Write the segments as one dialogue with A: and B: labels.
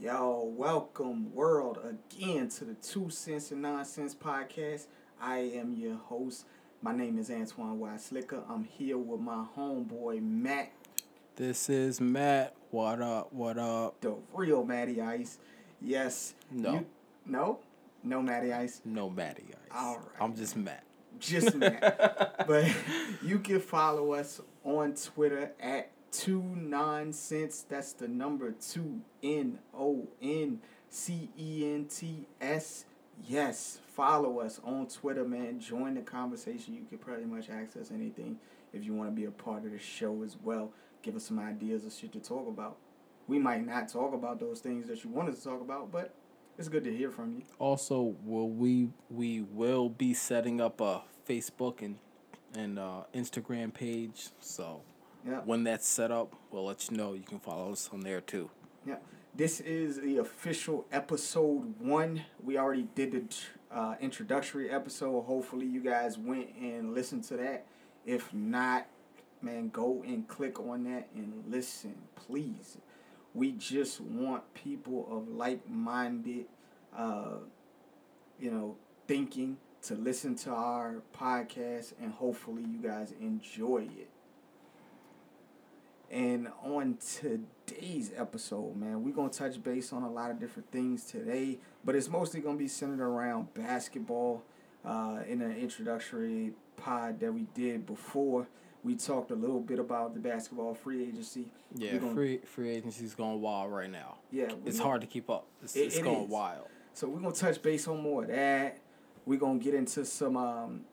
A: Yo, welcome world again to the Two Cents and Nonsense podcast. I am your host. My name is Antoine Y. Slicker. I'm here with my homeboy Matt,
B: This is Matt. What up? What up?
A: the real Matty Ice. Yes.
B: No.
A: you- no? No Matty Ice.
B: No Matty Ice.
A: All right.
B: I'm just Matt.
A: Just Matt. but you can follow us on Twitter at two nine nonsense. That's the number two N O N C E N T S. Yes, follow us on Twitter, man. Join the conversation. You can pretty much access anything if you want to be a part of the show as well. Give us some ideas of shit to talk about. We might not talk about those things that you want us to talk about, but it's good to hear from you.
B: Also, will we we will be setting up a Facebook and and uh, Instagram page. So
A: Yeah.
B: when that's set up, we'll let you know. You can follow us on there too.
A: Yeah, this is the official episode one. We already did the uh, introductory episode. Hopefully, you guys went and listened to that. If not, man, go and click on that and listen, please. We just want people of like-minded, uh, you know, thinking to listen to our podcast, and hopefully, you guys enjoy it. And on today's episode, man, we're going to touch base on a lot of different things today, but it's mostly going to be centered around basketball. Uh, in an introductory pod that we did before, we talked a little bit about the basketball free agency.
B: Yeah,
A: gonna-
B: free free agency's going wild right now.
A: Yeah,
B: It's
A: gonna-
B: hard to keep up. It's,
A: It-
B: it's
A: it
B: going
A: is.
B: wild.
A: So we're gonna touch base on more of that. We're gonna get into some, um,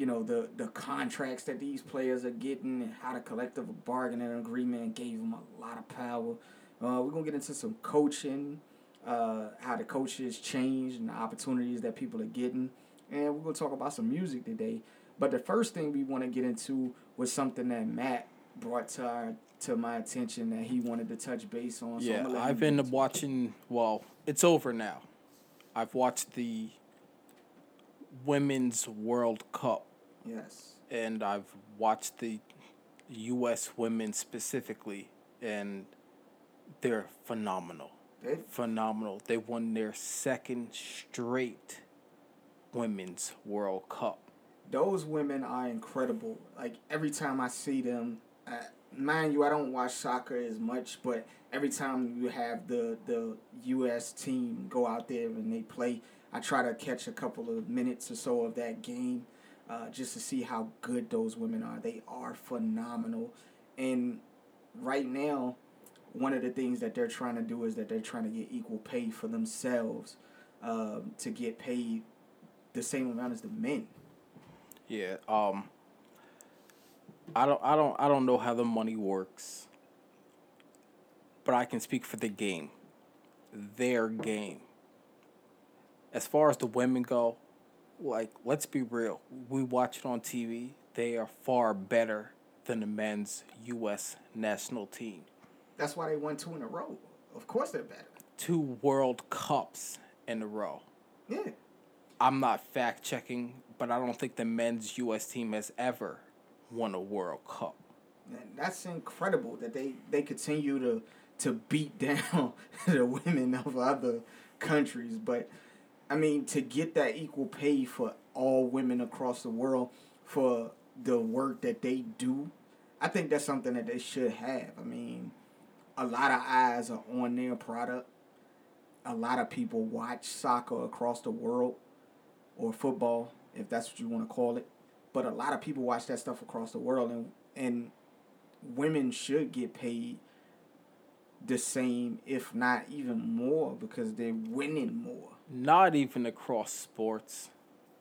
A: you know, the the contracts that these players are getting and how the collective bargaining agreement gave them a lot of power. Uh, we're gonna get into some coaching, uh, how the coaches change and the opportunities that people are getting, and we're gonna talk about some music today. But the first thing we want to get into was something that Matt brought to our to my attention that he wanted to touch base on.
B: Yeah,
A: let
B: I've been watching. Well, it's over now. I've watched the Women's World Cup,
A: Yes.
B: and I've watched the U.S. women specifically, and they're phenomenal.
A: They,
B: Phenomenal. They won their second straight Women's World Cup.
A: those women are incredible. Like every time I see them, uh, mind you, I don't watch soccer as much, but every time you have the the U.S. team go out there and they play, I try to catch a couple of minutes or so of that game, uh, just to see how good those women are. They are phenomenal, and right now, one of the things that they're trying to do is that they're trying to get equal pay for themselves, um, to get paid the same amount as the men.
B: Yeah. Um. I don't. I don't. I don't know how the money works. But I can speak for the game. Their game. As far as the women go, like let's be real. We watch it on TV. They are far better than the men's U.S. national team.
A: That's why they won two in a row. Of course they're better.
B: Two World Cups in a row.
A: Yeah.
B: I'm not fact checking, but I don't think the men's U.S. team has ever won a World Cup.
A: And that's incredible that they, they continue to to beat down the women of other countries. But I mean, to get that equal pay for all women across the world for the work that they do, I think that's something that they should have. I mean, a lot of eyes are on their product. A lot of people watch soccer across the world or football, if that's what you want to call it. But a lot of people watch that stuff across the world, and and women should get paid the same, if not even more, because they're winning more.
B: Not even across sports.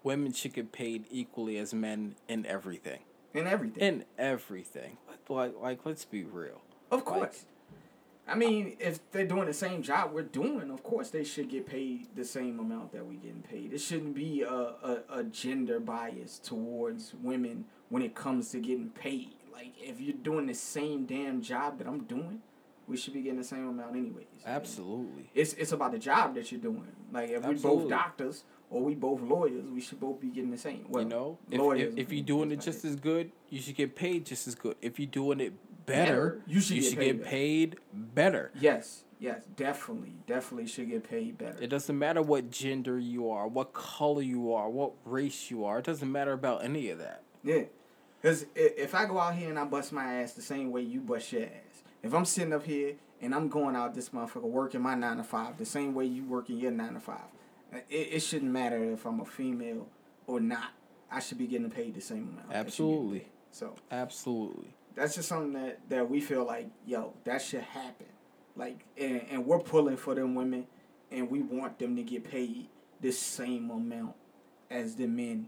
B: Women should get paid equally as men in everything.
A: In everything.
B: In everything. Like, like, like let's be real.
A: of course. I mean, if they're doing the same job we're doing, of course they should get paid the same amount that we're getting paid. It shouldn't be a, a, a gender bias towards women when it comes to getting paid. Like if you're doing the same damn job that I'm doing, we should be getting the same amount anyways.
B: Absolutely.
A: It's it's about the job that you're doing. Like if we
B: Absolutely.
A: both doctors or we both lawyers, we should both be getting the same. Well,
B: you know, if,
A: lawyers
B: if, if you're doing it just as good, you should get paid just as good. If you're doing it better,
A: Better, you should get paid
B: get
A: better.
B: paid better.
A: yes, yes, definitely, definitely should get paid better.
B: It doesn't matter what gender you are, what color you are, what race you are. It doesn't matter about any of that.
A: Yeah. Because if I go out here and I bust my ass the same way you bust your ass, if I'm sitting up here and I'm going out this motherfucker working my nine to five the same way you working your nine to five, it, it shouldn't matter if I'm a female or not. I should be getting paid the same amount.
B: Absolutely.
A: So
B: absolutely.
A: That's just something that, that we feel like, yo, that should happen. Like, and, and we're pulling for them women, and we want them to get paid the same amount as the men,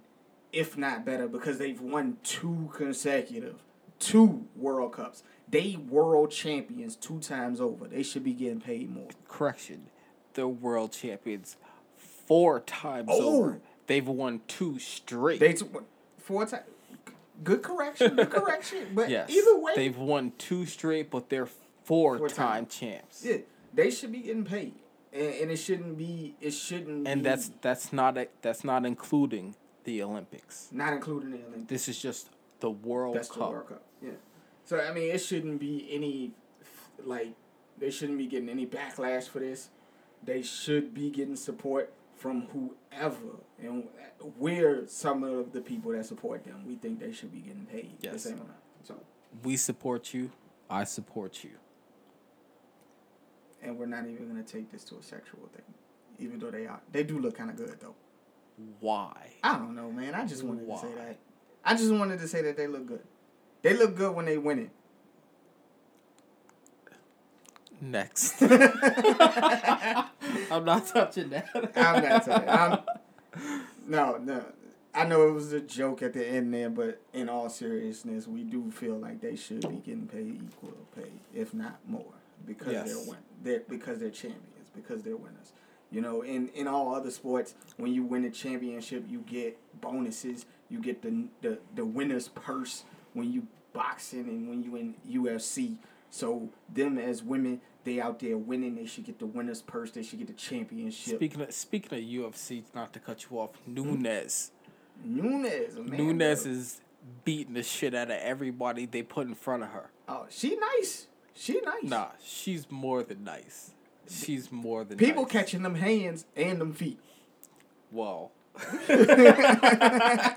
A: if not better, because they've won two consecutive, two World Cups. They world champions two times over. They should be getting paid more.
B: Correction, they're world champions four times oh. over. They've won two straight.
A: They t- four times. Good correction. Good correction. But yes, either way,
B: they've won two straight, but they're four, four time champs.
A: Yeah, they should be getting paid, and, and it shouldn't be. It shouldn't.
B: And
A: be,
B: that's that's not a, that's not including the Olympics.
A: Not including the Olympics.
B: This is just the World
A: that's
B: Cup.
A: the World Cup. Yeah. So I mean, it shouldn't be any like they shouldn't be getting any backlash for this. They should be getting support from whoever, and we're some of the people that support them. We think they should be getting paid yes. the same amount. So
B: we support you. I support you.
A: And we're not even gonna take this to a sexual thing, even though they are. They do look kind of good though.
B: Why?
A: I don't know, man. I just wanted Why? to say that. I just wanted to say that they look good. They look good when they win it.
B: Next. I'm not touching that.
A: I'm not touching. I'm, no, no. I know it was a joke at the end there, but in all seriousness, we do feel like they should be getting paid equal pay, if not more, because yes. they're win. They're because they're champions, because they're winners. You know, in in all other sports, when you win a championship, you get bonuses. You get the the the winner's purse when you boxing and when you in UFC. So them as women, they out there winning. They should get the winner's purse. They should get the championship.
B: Speaking of speaking of UFC, not to cut you off, Nunes.
A: Nunes, man,
B: Nunes bro. is beating the shit out of everybody they put in front of her.
A: Oh, she nice. She nice.
B: Nah, she's more than nice. She's more than
A: people
B: nice.
A: catching them hands and them feet.
B: Well.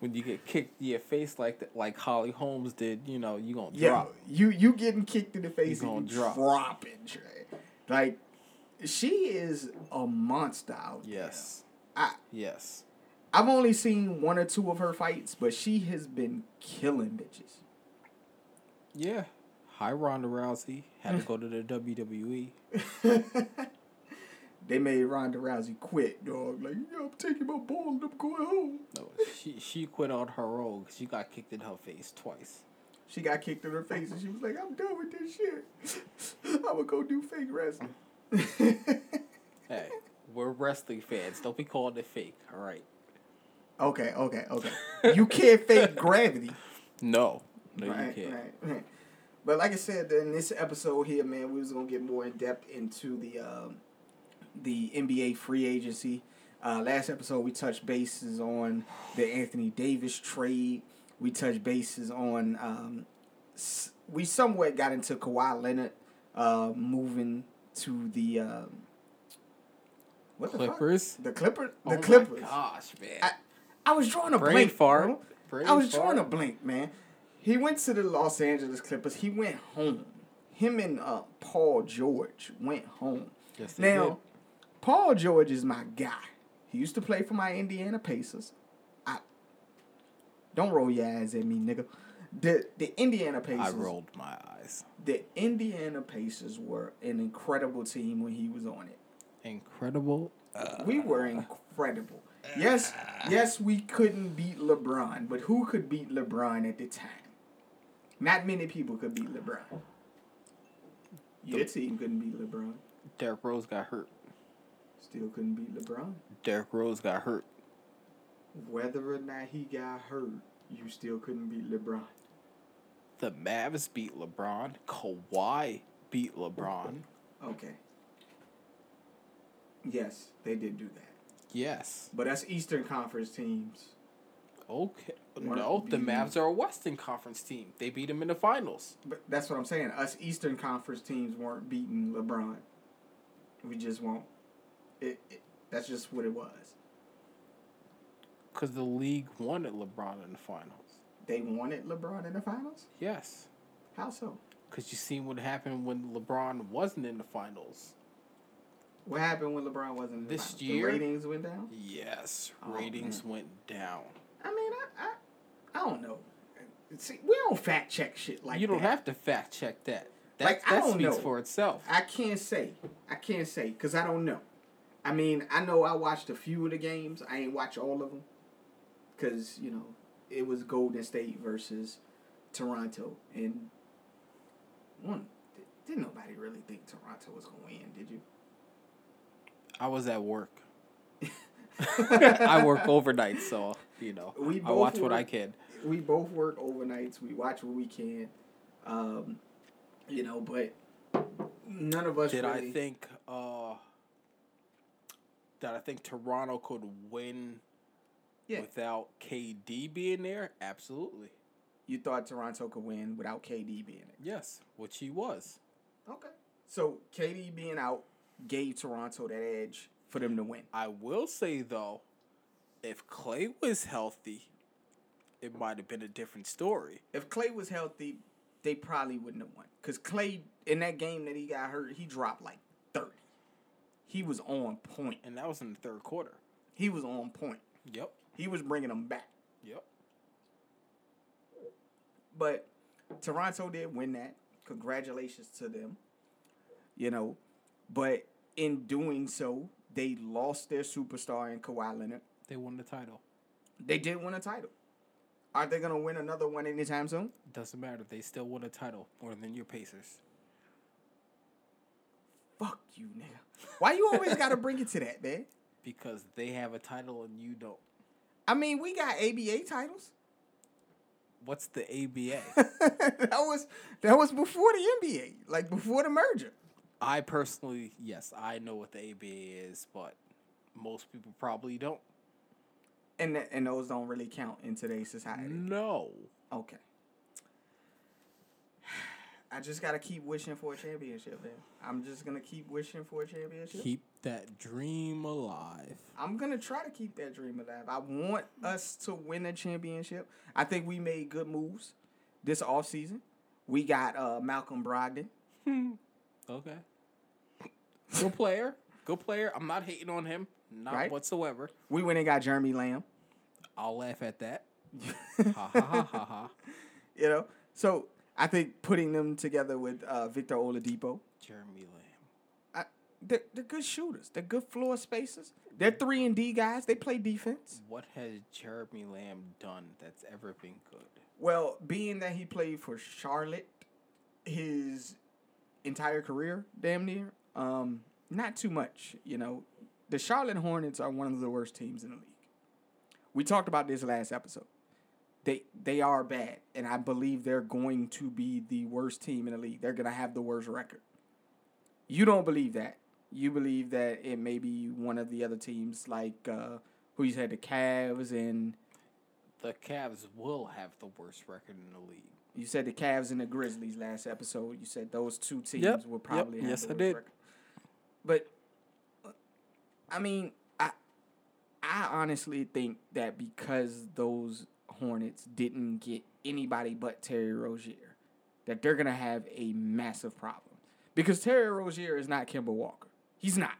B: when you get kicked in your face like that, like Holly Holmes did, you know, you gonna yeah, drop.
A: You you getting kicked in the face you and you drop. dropping, Trey. Like she is a monster out
B: yes.
A: there. I,
B: yes.
A: I've only seen one or two of her fights, but she has been killing bitches.
B: Yeah. Hi Ronda Rousey. Had to go to the WWE.
A: they made Ronda Rousey quit, dog. Like, yeah, I'm taking my ball and I'm going home.
B: No, she she quit on her own because she got kicked in her face twice.
A: She got kicked in her face and she was like, I'm done with this shit. I'm gonna go do fake wrestling.
B: hey, we're wrestling fans. Don't be calling it fake, all right?
A: Okay, okay, okay. you can't fake gravity.
B: No, no,
A: right,
B: you can't.
A: Right, right. But like I said, in this episode here, man, we was gonna get more in depth into the um, the NBA free agency. Uh, last episode, we touched bases on the Anthony Davis trade. We touched bases on. Um, s- we somewhat got into Kawhi Leonard uh, moving to the. Um,
B: what Clippers.
A: The, the Clippers. The
B: oh
A: Clippers.
B: gosh, man!
A: I, I was drawing a
B: Brain
A: blank.
B: fart.
A: I was drawing a blank, man. He went to the Los Angeles Clippers. He went home. Him and uh, Paul George went home.
B: Yes,
A: now,
B: did.
A: Paul George is my guy. He used to play for my Indiana Pacers. I don't roll your eyes at me, nigga. The the Indiana Pacers. I
B: rolled my eyes.
A: The Indiana Pacers were an incredible team when he was on it.
B: Incredible.
A: Uh, we were incredible. Yes, yes, we couldn't beat LeBron, but who could beat LeBron at the time? Not many people could beat LeBron. Your team couldn't beat LeBron.
B: Derrick Rose got hurt.
A: Still couldn't beat LeBron.
B: Derrick Rose got hurt.
A: Whether or not he got hurt, you still couldn't beat LeBron.
B: The Mavs beat LeBron. Kawhi beat LeBron.
A: Okay. Yes, they did do that.
B: Yes.
A: But that's Eastern Conference teams.
B: Okay.
A: Weren't
B: No, the Mavs are a Western Conference team. They beat them in the finals.
A: But that's what I'm saying. Us Eastern Conference teams weren't beating LeBron. We just won't. It, it that's just what it was.
B: Because the league wanted LeBron in the finals.
A: They wanted LeBron in the finals.
B: Yes.
A: How so?
B: Because you seen what happened when LeBron wasn't in the finals.
A: What happened when LeBron wasn't in the
B: This
A: finals?
B: year?
A: The ratings went down.
B: Yes.
A: Oh,
B: ratings went down.
A: I mean, I, I, I don't know. See, we don't fact check shit like
B: you don't
A: that.
B: have to fact check that. That,
A: Like, I
B: that
A: don't
B: speaks
A: know.
B: for itself.
A: I can't say. I can't say because I don't know. I mean, I know I watched a few of the games. I ain't watch all of them because you know it was Golden State versus Toronto, and one didn't nobody really think Toronto was gonna win, did you?
B: I was at work. I work overnight, so you know
A: We
B: I watch what I can.
A: We both work overnights. We watch what we can, um, you know, but none of us
B: Did
A: really.
B: I think? Uh, that I think Toronto could win
A: Yeah.
B: without KD being there? Absolutely.
A: you thought Toronto could win without KD being there?
B: Yes, which he was.
A: Okay. So KD being out gave Toronto that edge for them to win.
B: I will say though, if Klay was healthy, it might have been a different story.
A: If Klay was healthy, they probably wouldn't have won. Cause Klay in that game that he got hurt, he dropped like thirty. He was on point.
B: And that was in the third quarter.
A: He was on point.
B: Yep.
A: He was bringing them back.
B: Yep.
A: But Toronto did win that. Congratulations to them. You know, but in doing so, they lost their superstar in Kawhi Leonard.
B: They won the title.
A: They did win a title. Are they gonna win another one anytime soon?
B: Doesn't matter. They still won a title more than your Pacers.
A: Fuck you, nigga. Why you always gotta bring it to that, man?
B: Because they have a title and you don't.
A: I mean, we got ABA titles.
B: What's the ABA?
A: that was that was before the NBA, like before the merger.
B: I personally, yes, I know what the ABA is, but most people probably don't.
A: And th- and those don't really count in today's society.
B: No.
A: Okay. I just gotta keep wishing for a championship, man. I'm just gonna keep wishing for a championship.
B: Keep that dream alive.
A: I'm gonna try to keep that dream alive. I want us to win a championship. I think we made good moves this offseason. We got uh, Malcolm Brogdon.
B: Okay. Good player. Good player. I'm not hating on him. Not
A: Right.
B: whatsoever.
A: We went and got Jeremy Lamb.
B: I'll laugh at that. ha ha ha ha ha.
A: You know, so I think putting them together with uh, Victor Oladipo,
B: Jeremy Lamb.
A: I, they're, they're good shooters. They're good floor spacers. They're three and D guys. They play defense.
B: What has Jeremy Lamb done that's ever been good?
A: Well, being that he played for Charlotte his entire career, damn near, um, not too much. You know, the Charlotte Hornets are one of the worst teams in the league. We talked about this last episode. They they are bad, and I believe they're going to be the worst team in the league. They're gonna have the worst record. You don't believe that. You believe that it may be one of the other teams, like uh, who you said, the Cavs, and
B: The Cavs will have the worst record in the league.
A: You said the Cavs and the Grizzlies last episode. You said those two teams
B: Yep,
A: will
B: yep,
A: probably have
B: yes,
A: the
B: I did.
A: record. But uh, I mean, I I honestly think that because those Hornets didn't get anybody but Terry Rozier, that they're gonna have a massive problem. Because Terry Rozier is not Kemba Walker. He's not.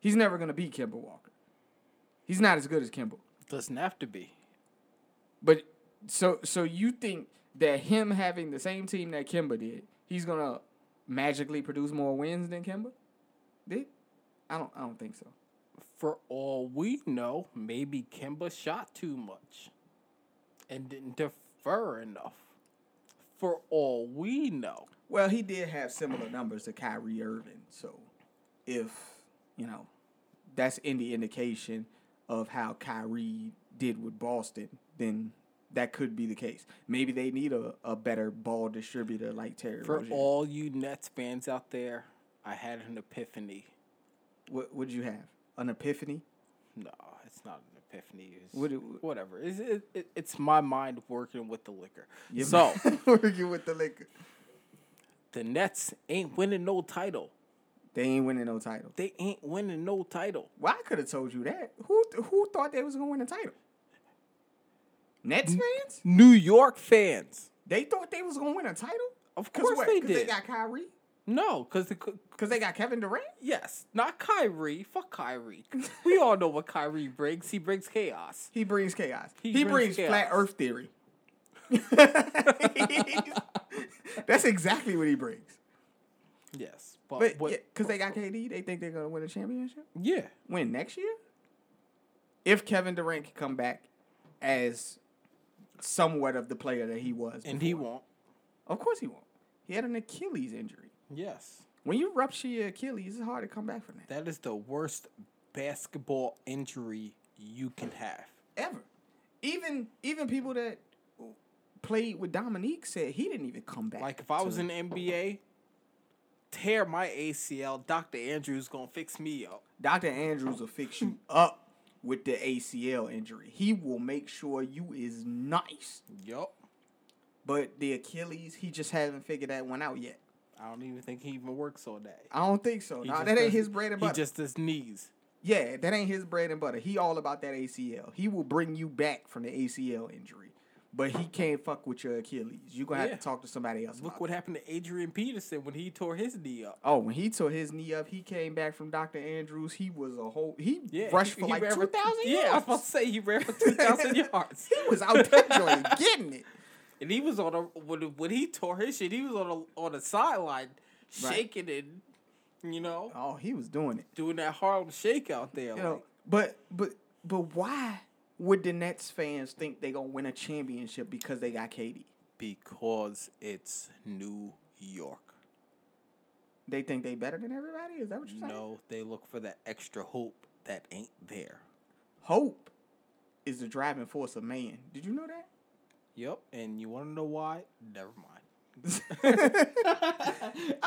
A: He's never gonna be Kemba Walker. He's not as good as Kemba.
B: Doesn't have to be.
A: But so so you think that him having the same team that Kemba did, he's gonna magically produce more wins than Kemba? Did? I don't I don't think so.
B: For all we know, maybe Kemba shot too much and didn't defer enough. For all we know.
A: Well, he did have similar numbers to Kyrie Irving, so if you know that's any indication of how Kyrie did with Boston, then that could be the case. Maybe they need a, a better ball distributor like Terry
B: For
A: Rozier.
B: all you Nets fans out there, I had an epiphany.
A: what would you have? An epiphany?
B: No, it's not an epiphany. It's,
A: What it-
B: whatever. It's, it, it, it's my mind working with the liquor.
A: Yeah,
B: So
A: working with the liquor.
B: the Nets ain't winning no title.
A: They ain't winning no title.
B: They ain't winning no title.
A: Well, I could have told you that. Who who thought they was gonna win the title? Nets fans?
B: New York fans,
A: They thought they was gonna win a title.
B: of course
A: what?
B: they did.
A: They got Kyrie.
B: No, because
A: Cause they got Kevin Durant.
B: yes, not Kyrie. Fuck Kyrie. we all know what Kyrie brings. He brings chaos.
A: He brings chaos.
B: He
A: He,
B: brings
A: brings, flat. Earth theory. That's exactly what he brings.
B: Yes, but,
A: because they got KD, they think they're gonna win a championship.
B: yeah,
A: Win next year. If Kevin Durant can come back as somewhat of the player that he was,
B: and he won't.
A: Of course he won't. He had an Achilles injury.
B: Yes,
A: When you rupture your Achilles, it's hard to come back from that.
B: that is the worst basketball injury you can have.
A: Ever. Even even people that played with Dominique said he didn't even come back.
B: Like if I was in the NBA, tear my ACL, Dr. Andrews gonna fix me up.
A: Dr. Andrews will fix you up with the ACL injury. He will make sure you is nice.
B: Yup.
A: But the Achilles, he just hasn't figured that one out yet.
B: I don't even think he even works all day.
A: I don't think so.
B: He
A: Nah, that ain't his bread and butter.
B: He just does knees.
A: yeah, that ain't his bread and butter. He all about that ACL. He will bring you back from the ACL injury. But he can't fuck with your Achilles. You're gonna have to talk to somebody else.
B: Look what
A: that.
B: happened to Adrian Peterson when he tore his knee up.
A: Oh, when he tore his knee up, he came back from Dr. Andrews. He was a whole. He
B: Yeah,
A: rushed for
B: he
A: like two thousand
B: Yeah, I was
A: yards.
B: about to say he ran for two thousand yards.
A: He was out there getting it.
B: And he was on a when, when he tore his shit, he was on a on the sideline
A: Right.
B: shaking and you know
A: Oh, he was doing it.
B: doing that Harlem shake out there.
A: You know, but but but why would the Nets fans think they gonna win a championship because they got KD?
B: because it's New York.
A: They think they better than everybody. Is that what you're saying?
B: No, they look for that extra hope that ain't there.
A: Hope is the driving force of man. Did you know that?
B: Yep, and you want to know why? Never mind. I,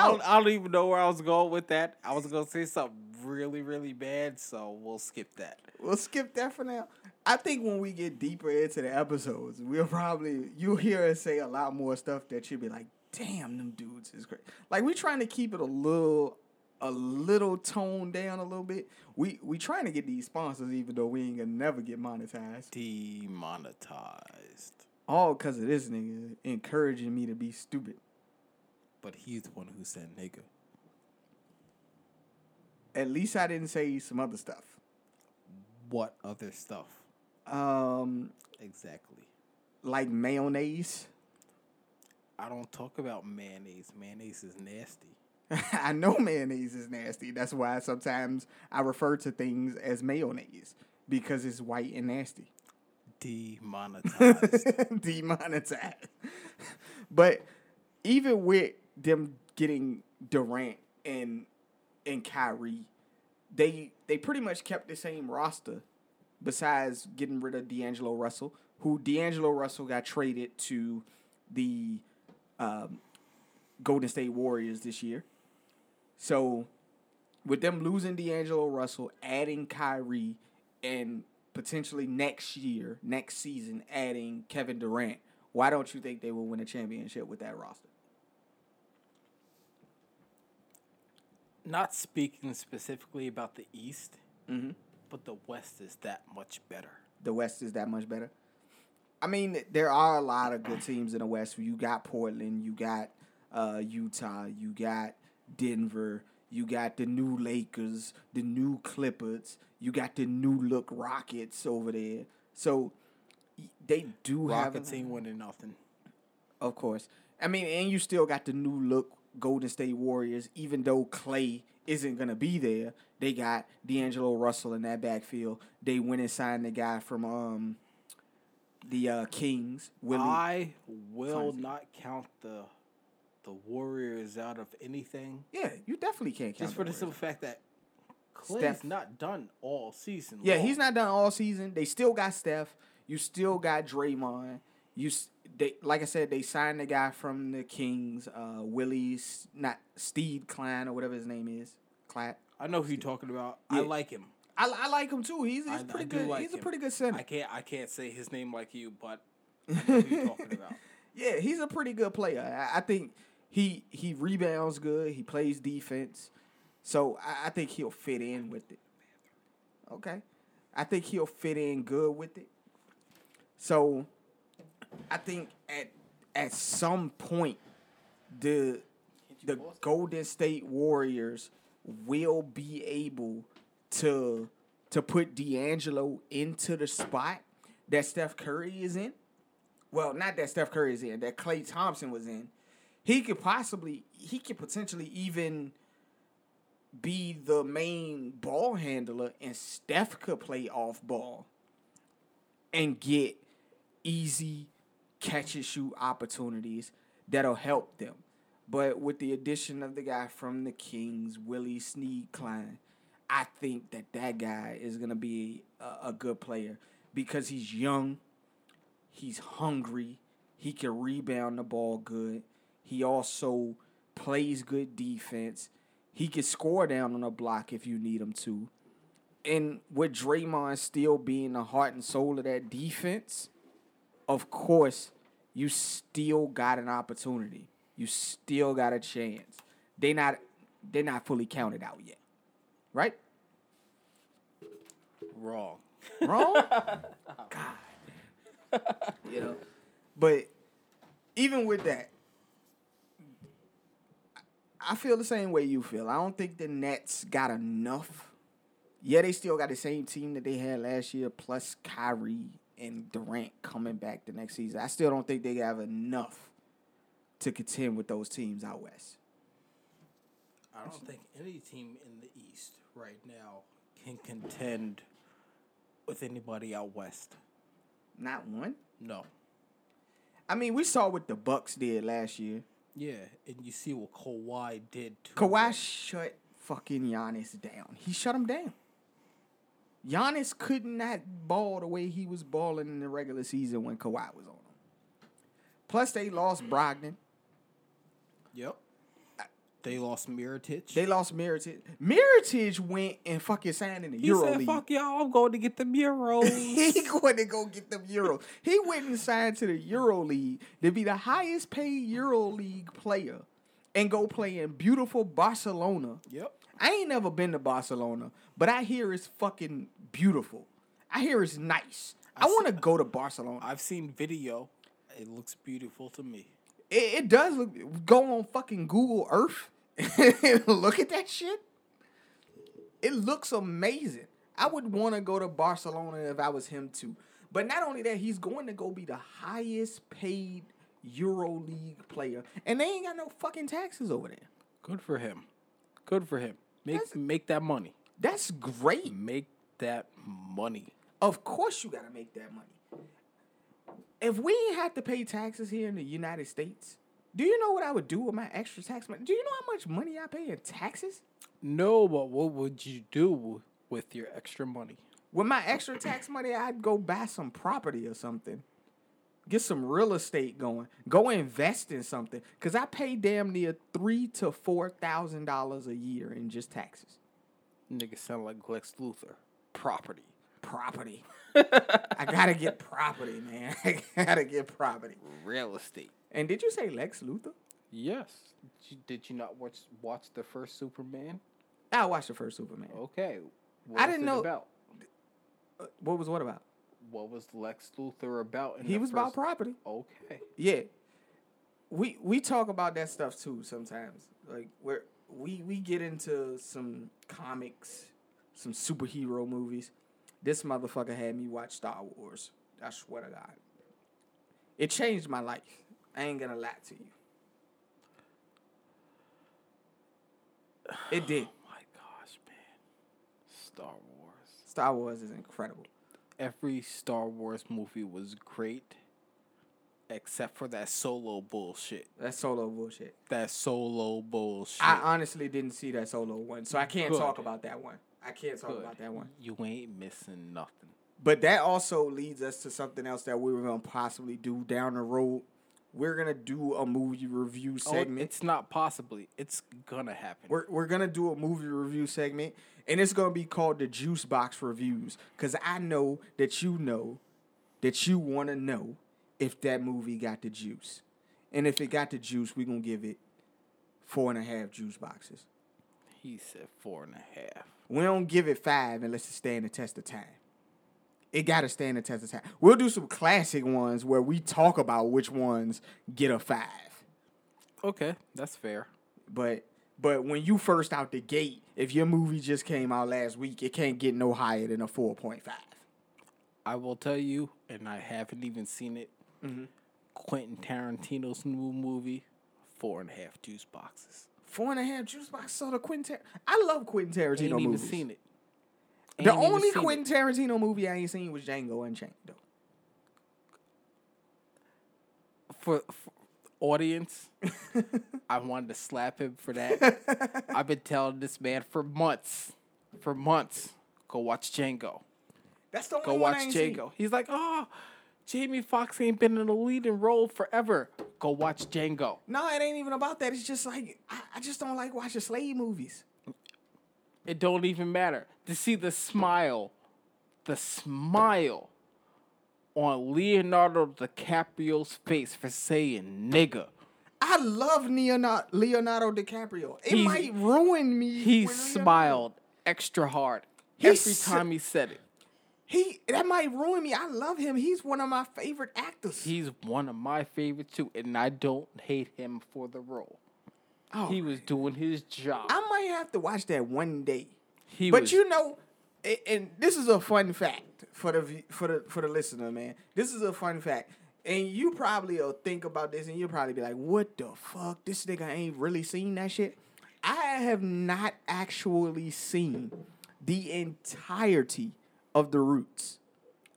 B: don't, oh. I don't even know where I was going with that. I was going to say something really, really bad, so we'll skip that.
A: We'll skip that for now. I think when we get deeper into the episodes, we'll probably you'll hear us say a lot more stuff that you'll be like, "Damn, them dudes is great." Like we're trying to keep it a little, a little toned down a little bit. We we trying to get these sponsors, even though we ain't gonna never get monetized.
B: Demonetized.
A: All because of this nigga encouraging me to be stupid.
B: But he's the one who said nigga.
A: At least I didn't say some other stuff.
B: What other stuff?
A: Um,
B: Exactly.
A: like mayonnaise.
B: I don't talk about mayonnaise. Mayonnaise is nasty.
A: I know mayonnaise is nasty. That's why sometimes I refer to things as mayonnaise because it's white and nasty.
B: Demonetized.
A: Demonetized. but even with them getting Durant and and Kyrie, they they pretty much kept the same roster besides getting rid of D'Angelo Russell, who D'Angelo Russell got traded to the um, Golden State Warriors this year. So with them losing D'Angelo Russell, adding Kyrie, and potentially next year, next season, adding Kevin Durant, why don't you think they will win a championship with that roster?
B: Not speaking specifically about the East,
A: Mm-hmm.
B: but the West is that much better.
A: The West is that much better. I mean, there are a lot of good teams in the West. You got Portland, you got uh, Utah, you got Denver, you got the new Lakers, the new Clippers, you got the new look Rockets over there. So they do have
B: Rockets ain't winning nothing.
A: Of course. I mean, and you still got the new look Golden State Warriors, even though Klay isn't gonna be there. They got D'Angelo Russell in that backfield. They went and signed the guy from um the uh, Kings, Willie.
B: I will
A: Fonzie.
B: not count the the Warriors out of anything,
A: yeah, you definitely can't count
B: just for the
A: the
B: simple fact that Klay's
A: Steph.
B: not done all season.
A: Yeah,
B: long.
A: he's not done all season. They still got Steph. You still got Draymond. You they like I said, they signed the guy from the Kings, uh, Willie's not Steve Klein or whatever his name is. Clap.
B: I know who you're talking about. I like him.
A: I, I like him too. He's, he's
B: I- I
A: pretty
B: do
A: good.
B: like
A: he's a pretty good center.
B: I can't I can't say his name like you, but I know who you're talking about.
A: Yeah, he's a pretty good player. I, I think he he rebounds good. He plays defense, so I, I think he'll fit in with it. Okay, I think he'll fit in good with it. So, I think at at some point, the the Golden State Warriors will be able to to put D'Angelo into the spot that Steph Curry is in well, not that Steph Curry is in, that Klay Thompson was in, he could possibly, he could potentially even be the main ball handler, and Steph could play off ball and get easy catch and shoot opportunities that'll help them. But with the addition of the guy from the Kings, Willie Sneed Klein, I think that that guy is gonna be a, a good player because he's young. He's hungry. He can rebound the ball good. He also plays good defense. He can score down on a block if you need him to. And with Draymond still being the heart and soul of that defense, of course, you still got an opportunity. You still got a chance. They not they're not fully counted out yet. Right?
B: Wrong.
A: Wrong? God. you know. But even with that, I feel the same way you feel. I don't think the Nets got enough. Yeah, they still got the same team that they had last year, plus Kyrie and Durant coming back the next season. I still don't think they have enough to contend with those teams out west.
B: I don't think any team in the East right now can contend with anybody out west.
A: Not one.
B: No.
A: I mean, we saw what the Bucks did last year.
B: Yeah, and you see what Kawhi did to
A: Kawhi
B: them.
A: shut fucking Giannis down. He shut him down. Giannis could not that ball the way he was balling in the regular season when Kawhi was on him. Plus, they lost Brogdon.
B: Yep. They lost Mirotic.
A: They lost Mirotic. Mirotic went and fucking signed in the
B: he
A: Euro
B: said,
A: League.
B: "Fuck y'all, I'm going to get the Euros."
A: he going to go get them Euros. He went and signed to the Euro League to be the highest paid Euro League player and go play in beautiful Barcelona.
B: yep.
A: I ain't never been to Barcelona, but I hear it's fucking beautiful. I hear it's nice. I, want to go to Barcelona.
B: I've seen video. It looks beautiful to me.
A: It, it does look. Go on fucking Google Earth and look at that shit. It looks amazing. I would want to go to Barcelona if I was him too. But not only that, he's going to go be the highest paid Euro League player, and they ain't got no fucking taxes over there.
B: Good for him. Good for him. Make
A: That's-
B: make that money.
A: That's great.
B: Make that money.
A: Of course, you got to make that money. If we have to pay taxes here in the United States, do you know what I would do with my extra tax money? Do you know how much money I pay in taxes?
B: No, but what would you do with your extra money?
A: With my extra tax money, I'd go buy some property or something. Get some real estate going. Go invest in something. Cause I pay damn near three to four thousand dollars a year in just taxes.
B: Nigga sound like Lex Luthor. Property.
A: Property. I gotta get property, man. I gotta get property.
B: Real estate.
A: And did you say Lex Luthor?
B: Yes. Did you, not watch watch the first Superman?
A: I watched the first Superman.
B: Okay. What
A: I didn't
B: it
A: know-
B: about.
A: Uh, What was what about?
B: What was Lex Luthor about?
A: He was about property.
B: Okay.
A: Yeah. We we talk about that stuff too sometimes. Like where we we get into some comics, some superhero movies. This motherfucker had me watch Star Wars. I swear to God. It changed my life. I ain't gonna lie to you. It did.
B: Oh my gosh, man. Star Wars.
A: Star Wars is incredible.
B: Every Star Wars movie was great, except for that solo bullshit.
A: That solo bullshit.
B: That solo bullshit.
A: I honestly didn't see that solo one, so I can't
B: Good.
A: talk about that one. I can't talk
B: Good.
A: about that one.
B: You ain't missing nothing.
A: But that also leads us to something else that we were gonna possibly do down the road we're gonna do a movie review
B: Oh,
A: segment.
B: it's not possibly. It's gonna happen.
A: We're, we're gonna do a movie review segment, and it's gonna be called the Juice Box Reviews. Cause I know that you know that you wanna know if that movie got the juice, and if it got the juice, we're gonna give it four and a half juice boxes.
B: he said four and a half.
A: We don't give it five unless it stand the test of time. It gotta stand the test of time. We'll do some classic ones where we talk about which ones get a five.
B: Okay, that's fair.
A: But but when you first out the gate, if your movie just came out last week, it can't get no higher than a four point five.
B: I will tell you, and I haven't even seen it.
A: Mm-hmm.
B: Quentin Tarantino's new movie, four and a half juice boxes.
A: Four and a half juice box. The Quentin, Tar- I love Quentin Tarantino
B: Ain't even seen it.
A: The
B: Ain't even
A: only
B: seen it.
A: Quentin Tarantino movie I ain't seen was Django Unchained though.
B: for, for audience, I wanted to slap him for that. I've been telling this man for months, for months, go watch Django.
A: That's the only
B: Go
A: one
B: watch
A: I ain't seen.
B: Django. He's like, oh, Jamie Foxx ain't been in a leading role forever. Go watch Django.
A: No, it ain't even about that. It's just like I, I just don't like watching slave movies.
B: It don't even matter to see the smile, the smile on Leonardo DiCaprio's face for saying nigga.
A: I love Leonardo, Leonardo DiCaprio. It
B: He's-
A: might ruin me.
B: He smiled extra hard
A: He
B: every time he said it.
A: He that might ruin me. I love him. He's one of my favorite actors.
B: He's one of my favorites too, and I don't hate him for the role.
A: oh,
B: He was doing his job.
A: I might have to watch that one day.
B: He
A: but
B: was,
A: you know, a- and this is a fun fact for the for the for the listener, man. This is a fun fact. And you probably will think about this and you'll probably be like, what the fuck? This nigga ain't really seen that shit. I have not actually seen the entirety of The Roots.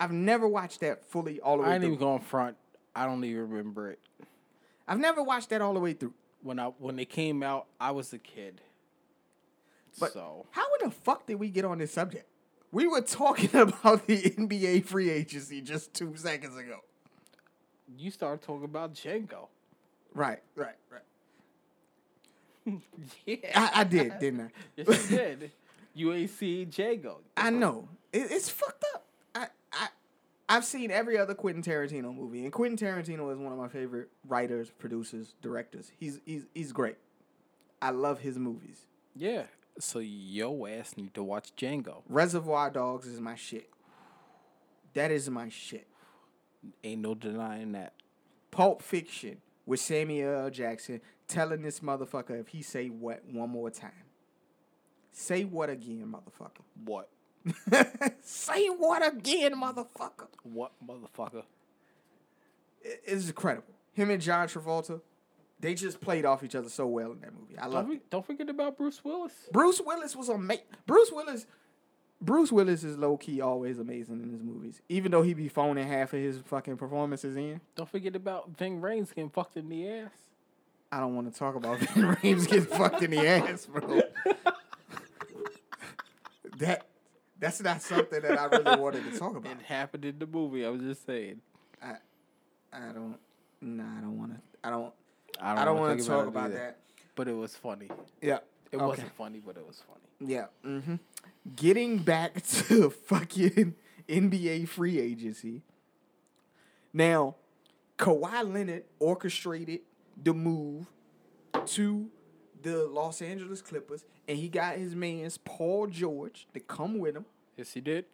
A: I've never watched that fully all the way
B: I ain't
A: through.
B: even going front. I don't even remember it.
A: I've never watched that all the way through.
B: When I when it came out, I was a kid.
A: But
B: so
A: how in the fuck did we get on this subject? We were talking about the NBA free agency just two seconds ago.
B: you started talking about Django.
A: Right, right, right.
B: Yeah,
A: I, I did, didn't I?
B: yes, you did. You ain't seen Django.
A: I know. It, it's fucked up. I, I, I've seen every other Quentin Tarantino movie, and Quentin Tarantino is one of my favorite writers, producers, directors. He's he's he's great. I love his movies.
B: Yeah. So yo ass need to watch Django.
A: Reservoir Dogs is my shit. That is my shit.
B: Ain't no denying that.
A: Pulp Fiction with Samuel L. Jackson telling this motherfucker if he say what one more time. Say what again, motherfucker.
B: What?
A: say what again, motherfucker.
B: What motherfucker?
A: It- It's incredible. Him and John Travolta, they just played off each other so well in that movie. I
B: Don't,
A: love it.
B: don't forget about Bruce Willis.
A: Bruce Willis was amazing. Bruce Willis, Bruce Willis is low key always amazing in his movies, even though he be phoning half of his fucking performances in.
B: Don't forget about Ving Rhames getting fucked in the ass.
A: I don't want to talk about Ving Rhames getting fucked in the ass, bro. that that's not something that I really wanted to talk about.
B: It happened in the movie. I was just saying.
A: I I don't. Nah, I don't want to. I don't.
B: I
A: I don't
B: wanna
A: want to talk
B: it
A: about that.
B: But it was funny.
A: Yeah.
B: It
A: okay.
B: wasn't funny, but it was funny.
A: Yeah. Mm-hmm. Getting back to fucking NBA free agency. Now, Kawhi Leonard orchestrated the move to the Los Angeles Clippers, and he got his man's Paul George to come with him.
B: Yes, he did.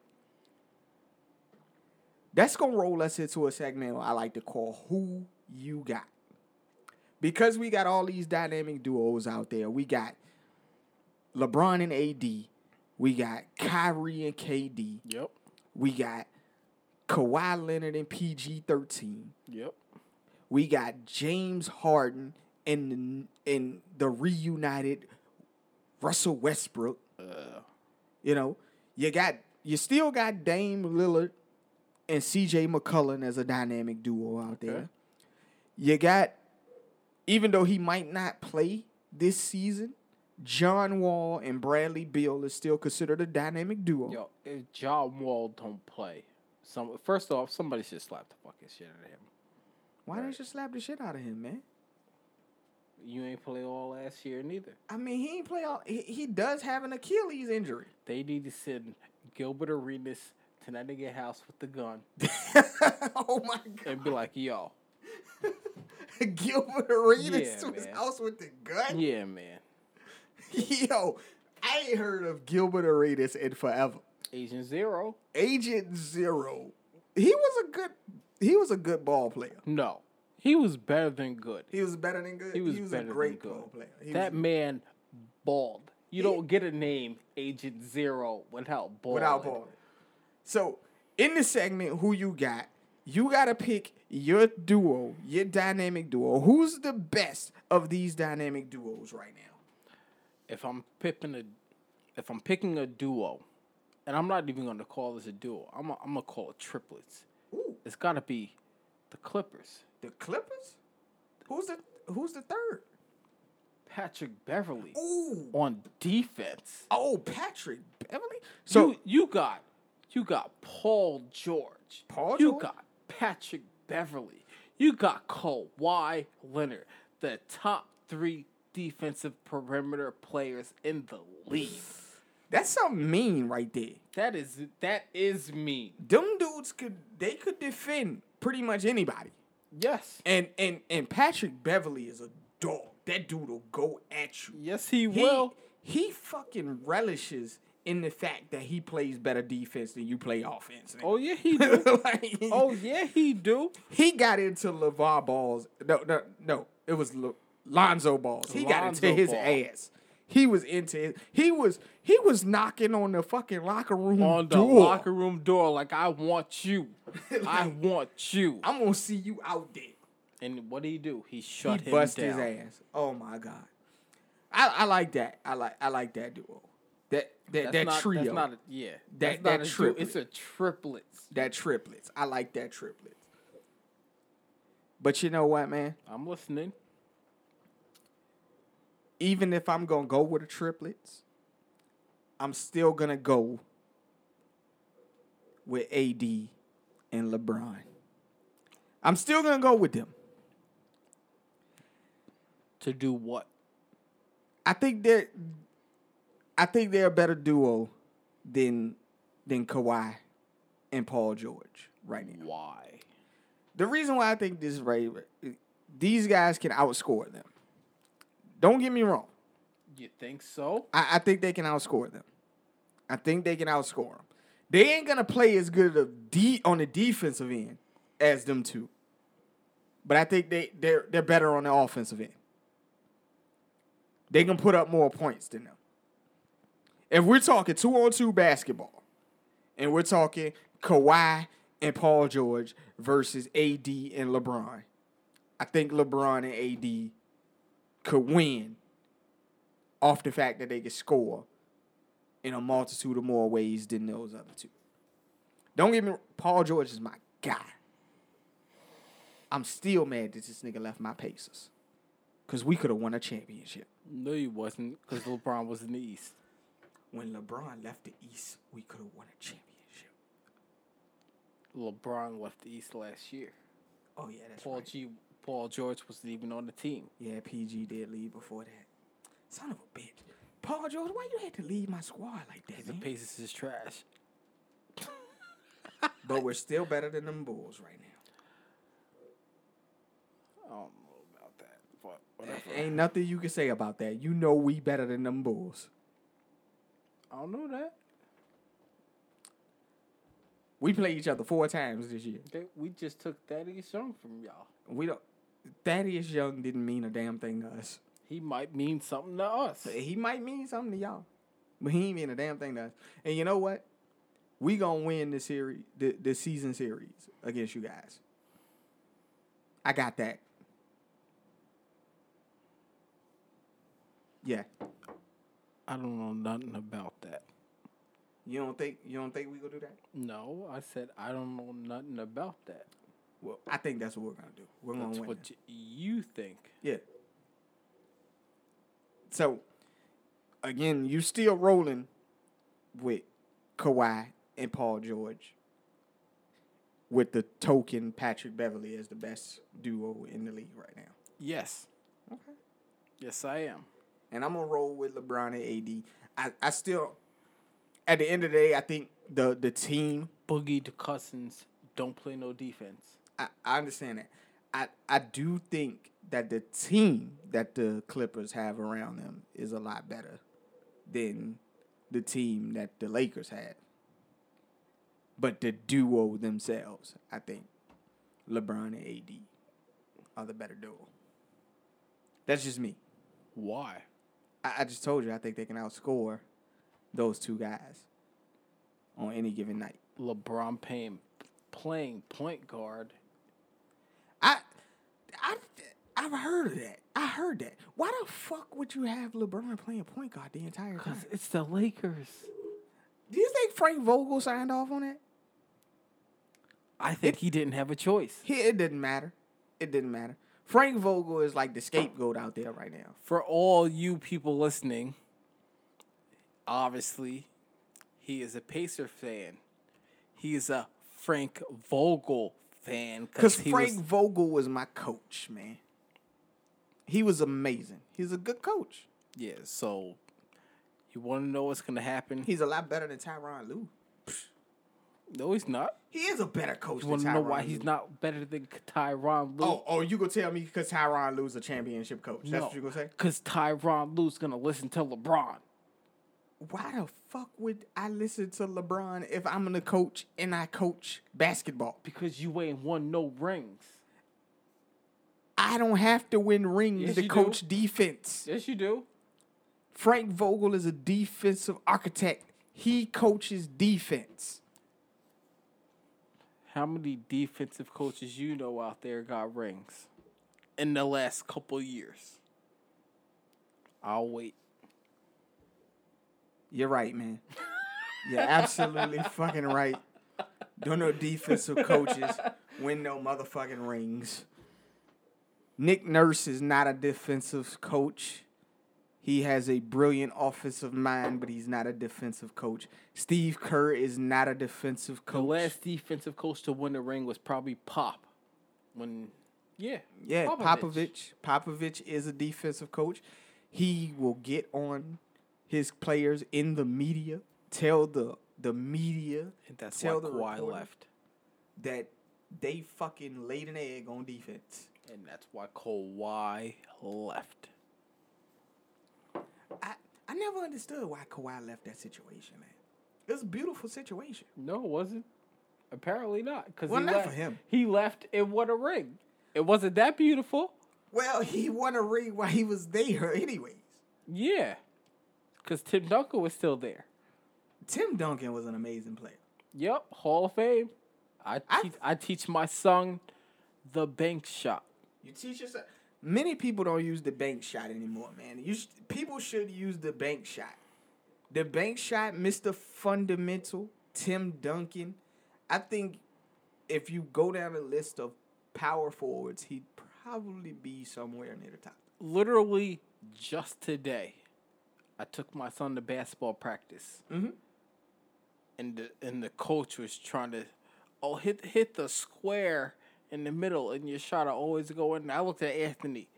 A: That's gonna roll us into a segment I like to call "Who You Got," because we got all these dynamic duos out there. We got LeBron and AD. We got Kyrie and KD.
B: Yep.
A: We got Kawhi Leonard and PG thirteen.
B: Yep.
A: We got James Harden and the, and the reunited Russell Westbrook.
B: Uh,
A: You know, you got you still got Dame Lillard and CJ McCollum as a dynamic duo out there. You got even though he might not play this season, John Wall and Bradley Beal is still considered a dynamic duo.
B: yo, if John Wall don't play, some first off, somebody should slap the fucking shit out of him.
A: Why
B: Right.
A: didn't you slap the shit out of him, man?
B: You ain't play all last year neither.
A: I mean, he ain't play all. He, he does have an Achilles injury.
B: They need to send Gilbert Arenas to that nigga house with the gun
A: oh my god!
B: and be like, yo,
A: Gilbert Arenas
B: Yeah,
A: to his house with the gun.
B: yeah, man.
A: Yo, I ain't heard of Gilbert Arenas in forever.
B: Agent Zero.
A: Agent Zero. He was a good. He was a good ball player.
B: No, he was better than good.
A: He was better than good.
B: He was,
A: a great ball player. He
B: that
A: was,
B: man balled. You don't get a name Agent Zero without balling.
A: without balling. So in the segment, who you got? You gotta pick your duo, your dynamic duo. Who's the best of these dynamic duos right now?
B: If I'm picking a, if I'm picking a duo, and I'm not even gonna call this a duo. I'm i I'm gonna call it triplets.
A: Ooh,
B: It's gotta be the Clippers.
A: The Clippers. Who's the Who's the third?
B: Patrick Beverley
A: Ooh,
B: on defense.
A: oh Patrick Beverley.
B: So you, you got you got Paul George.
A: Paul
B: You
A: George?
B: got Patrick Beverley. You got Kawhi Leonard, the top three defensive perimeter players in the league.
A: that's something mean right there.
B: That is that is mean.
A: Them dudes could they could defend pretty much anybody.
B: Yes.
A: And and and Patrick Beverley is a dog. That dude will go at you.
B: Yes, he,
A: He,
B: will.
A: he fucking relishes in the fact that he plays better defense than you play offense.
B: Oh yeah, he do.
A: like,
B: oh yeah, he do.
A: he got into LaVar Ball's. No, no, no. It was Lo- Lonzo Ball's. He got into his
B: ball.
A: ass. He was into it. He was he was knocking on the fucking locker room
B: On the
A: door.
B: locker room door, like I want you. I want you.
A: I'm gonna see you out there.
B: And what did he do? He shut
A: he
B: him
A: bust
B: down.
A: his ass. Oh my god. I, I like that. I like I like that duo. That that
B: That's
A: that
B: not,
A: trio.
B: That's not a, yeah.
A: That-
B: that's
A: that
B: not a duo,
A: triplet.
B: It's a triplets.
A: that triplets. I like that triplets. But you know what, man?
B: I'm listening.
A: Even if I'm gonna go with the triplets, I'm still gonna go with AD and LeBron. I'm still gonna go with them.
B: To do what?
A: I think they're I think they're a better duo than than Kawhi and Paul George right now.
B: Why?
A: The reason why I think this is right, these guys can outscore them. Don't get me wrong.
B: You think so?
A: I, I think they can outscore them. I think they can outscore them. They ain't gonna play as good of de- on the defensive end as them two. But I think they they're they're better on the offensive end. They can put up more points than them. If we're talking two on two basketball, and we're talking Kawhi and Paul George versus AD and LeBron, I think LeBron and AD could win off the fact that they could score in a multitude of more ways than those other two. Don't get me Paul George is my guy. I'm still mad that this nigga left my Pacers. Cause we could have won a championship.
B: No, you wasn't, because LeBron was in the East.
A: When LeBron left the East, we could have won a championship.
B: LeBron left the East last year.
A: Oh yeah, that's
B: Paul
A: right.
B: G. Paul George wasn't even on the team.
A: Yeah, PG did leave before that. Son of a bitch. Paul George, why you had to leave my squad like that,
B: The
A: man?
B: Pacers is trash.
A: But we're still better than them Bulls right now.
B: I don't know about that, but whatever.
A: Ain't nothing you can say about that. You know we better than them Bulls.
B: I don't know that.
A: We played each other four times this year.
B: They, we just took Thaddeus Young from y'all.
A: We don't. Thaddeus Young didn't mean a damn thing to us.
B: He might mean something to us.
A: He might mean something to y'all, but he ain't mean a damn thing to us. And you know what? We gonna win the series, the, the season series against you guys. I got that. Yeah.
B: I don't know nothing about that.
A: You don't think you don't think we gonna do that?
B: No, I said I don't know nothing about that.
A: Well, I think that's what we're gonna do. We're gonna
B: That's
A: win.
B: what y- you think.
A: Yeah. So, again, you still rolling with Kawhi and Paul George. with the token Patrick Beverley as the best duo in the league right now.
B: Yes.
A: Okay.
B: Yes, I am.
A: And I'm gonna roll with LeBron and AD. I, I still at the end of the day, I think the the team
B: Boogie to Cousins don't play no defense.
A: I, I understand that. I I do think that the team that the Clippers have around them is a lot better than the team that the Lakers had. But the duo themselves, I think LeBron and AD are the better duo. That's just me.
B: Why?
A: I, I just told you I think they can outscore those two guys on any given night.
B: LeBron paying, playing point guard.
A: I've heard of that. I heard that. Why the fuck would you have LeBron playing point guard the entire time?
B: Because it's the Lakers.
A: Do you think Frank Vogel signed off on that?
B: I think he didn't have a choice.
A: He, it didn't matter. It didn't matter. Frank Vogel is like the scapegoat out there right now.
B: For all you people listening, obviously, he is a Pacer fan. He is a Frank Vogel fan
A: Because Frank
B: was
A: Vogel was my coach, man. He was amazing. He's a good coach.
B: yeah. So you want to know what's gonna happen?
A: He's a lot better than Tyronn Lue.
B: no, he's not.
A: He is a better coach
B: You
A: than
B: want to
A: Tyronn
B: know why
A: Lue.
B: he's not better than Tyronn Lue?
A: Oh, oh, you gonna tell me because Tyronn Lue's a championship coach? That's what you gonna say?
B: Because Tyronn Lue's gonna listen to LeBron.
A: Why the fuck would I listen to LeBron if I'm gonna coach and I coach basketball?
B: Because you ain't won no rings.
A: I don't have to win rings
B: Yes,
A: to
B: you do.
A: coach defense.
B: Yes, you do.
A: Frank Vogel is a defensive architect. He coaches defense.
B: How many defensive coaches you know out there got rings in the last couple years? I'll wait.
A: You're right, man. You're absolutely fucking right. Don't know defensive coaches win no motherfucking rings. Nick Nurse is not a defensive coach. He has a brilliant offensive mind, but he's not a defensive coach. Steve Kerr is not a defensive coach.
B: The last defensive coach to win the ring was probably Pop. When, yeah,
A: Yeah, Popovich. Popovich is a defensive coach. He will get on his players in the media, tell the the media
B: And that's
A: tell
B: why
A: the
B: Kawhi left.
A: that they fucking laid an egg on defense.
B: And that's why Kawhi left.
A: I I never understood why Kawhi left that situation, man. It was a beautiful situation.
B: No, it wasn't. Apparently not. Because
A: Well,
B: he
A: not
B: left,
A: for him.
B: He left and won a ring. It wasn't that beautiful.
A: Well, he won a ring while he was there, anyways.
B: Yeah. Because Tim Duncan was still there.
A: Tim Duncan was an amazing player.
B: Yep, Hall of Fame. I
A: I-
B: teach, I teach my son the bank shot.
A: You teach yourself. Many people don't use the bank shot anymore, man. You sh- people should use the bank shot. The bank shot, Mr. Fundamental, Tim Duncan. I think if you go down the list of power forwards, he'd probably be somewhere near the top.
B: Literally just today, I took my son to basketball practice.
A: Mhm.
B: And the and the coach was trying to, oh hit hit the square in the middle, and your shot will always go in. I looked at Anthony,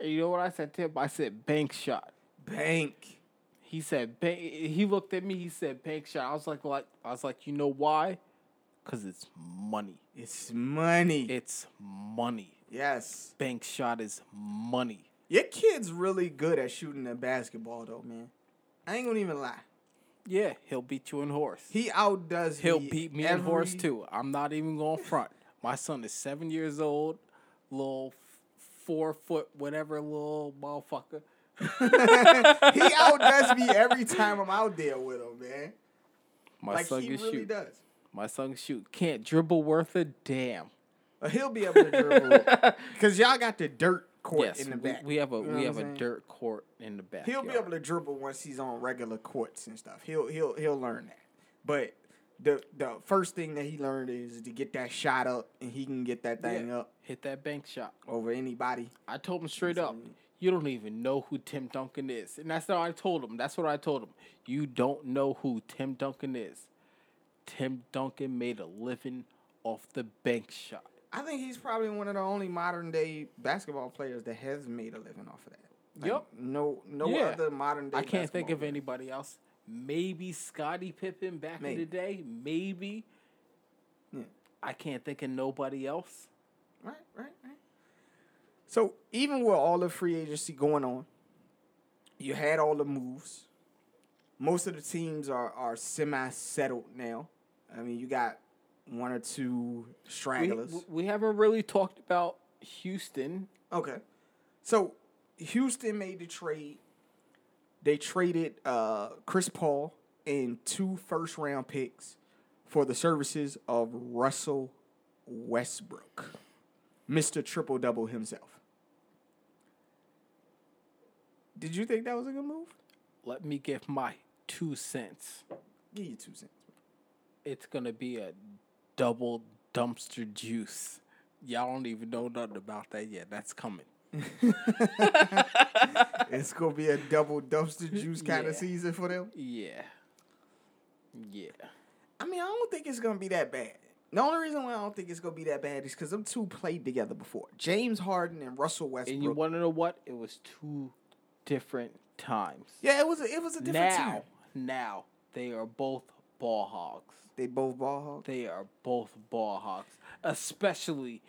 B: and you know what I said to him? I said bank shot.
A: Bank.
B: He said bank. He looked at me. He said bank shot. I was like, like I was like, you know why? Cause it's money.
A: It's money.
B: It's money.
A: yes.
B: Bank shot is money.
A: Your kid's really good at shooting the basketball, though, man. I ain't gonna even lie.
B: Yeah, he'll beat you in horse.
A: He outdoes
B: He'll
A: me
B: beat me
A: every,
B: in horse too. I'm not even going front. My son is seven years old, little four foot whatever little motherfucker.
A: he outdoes me every time I'm out there with him, man.
B: My
A: like
B: son
A: he
B: can
A: really
B: shoot.
A: does.
B: My son shoot. Can't dribble worth a damn.
A: Uh, he'll be able to dribble because y'all got the dirt court
B: yes,
A: in the back.
B: we have a
A: You know
B: we have a dirt court in the back.
A: He'll be able to dribble once he's on regular courts and stuff. He'll he'll he'll learn that. But the the first thing that he learned is to get that shot up, and he can get that thing up
B: hit that bank shot.
A: over anybody.
B: I told him straight up, you don't even know who Tim Duncan is. And that's what I told him. That's what I told him. You don't know who Tim Duncan is. Tim Duncan made a living off the bank shot.
A: I think he's probably one of the only modern day basketball players that has made a living off of that. Like,
B: Yep.
A: No, no
B: Yeah.
A: other modern day.
B: I can't think of
A: player.
B: anybody else. Maybe Scottie Pippen back in the day. Maybe.
A: Yeah.
B: I can't think of nobody else.
A: Right, right, right. So even with all the free agency going on, you had all the moves. Most of the teams are are semi settled now. I mean, you got one or two
B: We,
A: stragglers.
B: we haven't really talked about Houston.
A: Okay. So Houston made the trade. They traded uh, Chris Paul and two first round picks for the services of Russell Westbrook, Mr. Triple Double himself. Did you think that was a good move?
B: Let me give my two cents.
A: Give you two cents.
B: It's gonna be a double dumpster juice. Y'all don't even know nothing about that yet. That's coming.
A: It's gonna be a double dumpster juice kind
B: Yeah.
A: of season for them.
B: Yeah. Yeah.
A: I mean, I don't think it's gonna be that bad. The only reason why I don't think it's gonna be that bad is because them two played together before. James Harden and Russell Westbrook.
B: And you want to know what? It was two different times.
A: yeah, it was a, it was a different
B: now,
A: time.
B: now they are both ball hogs.
A: They both ball hogs.
B: They are both ball hogs, especially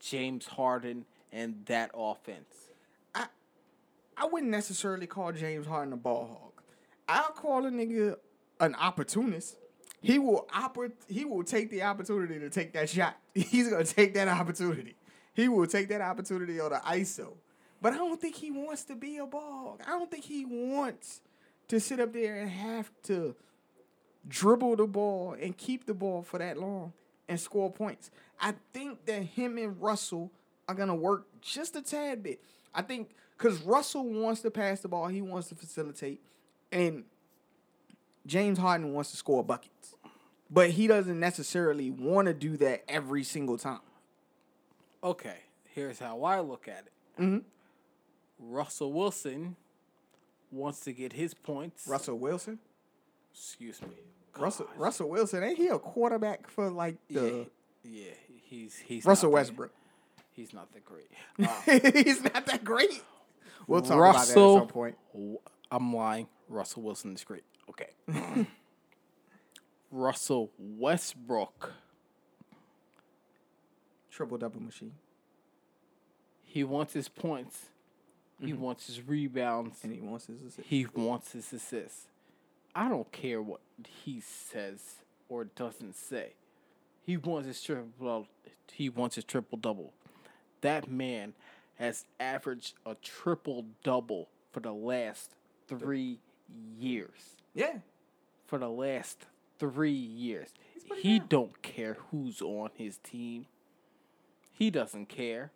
B: James Harden and that offense.
A: I I wouldn't necessarily call James Harden a ball hog. I'll call a nigga an opportunist. He will oppor- he will take the opportunity to take that shot. He's gonna take that opportunity. He will take that opportunity on the ISO. But I don't think he wants to be a ball hog. I don't think he wants to sit up there and have to dribble the ball and keep the ball for that long and score points. I think that him and Russell are gonna work just a tad bit. I think because Russell wants to pass the ball, he wants to facilitate, and James Harden wants to score buckets. But he doesn't necessarily want to do that every single time.
B: Okay, here's how I look at it.
A: Mhm.
B: Russell Wilson wants to get his points.
A: Russell Wilson,
B: Excuse me.
A: Russell Russell Wilson, ain't he a quarterback for like
B: Yeah,
A: the
B: yeah, he's he's
A: Russell Westbrook?
B: He's not that great. Uh,
A: He's not that great. We'll talk
B: Russell,
A: about that at some point.
B: I'm lying. Russell Wilson is great. Okay. Russell Westbrook.
A: Triple double machine,
B: He wants his points. He
A: Mm-hmm.
B: wants his rebounds.
A: and he wants his assist.
B: He wants his assists. I don't care what he says or doesn't say. He wants his triple. He wants his triple double. That man has averaged a triple double for the last three years.
A: Yeah,
B: For the last three years, he
A: good.
B: don't care who's on his team. He doesn't care.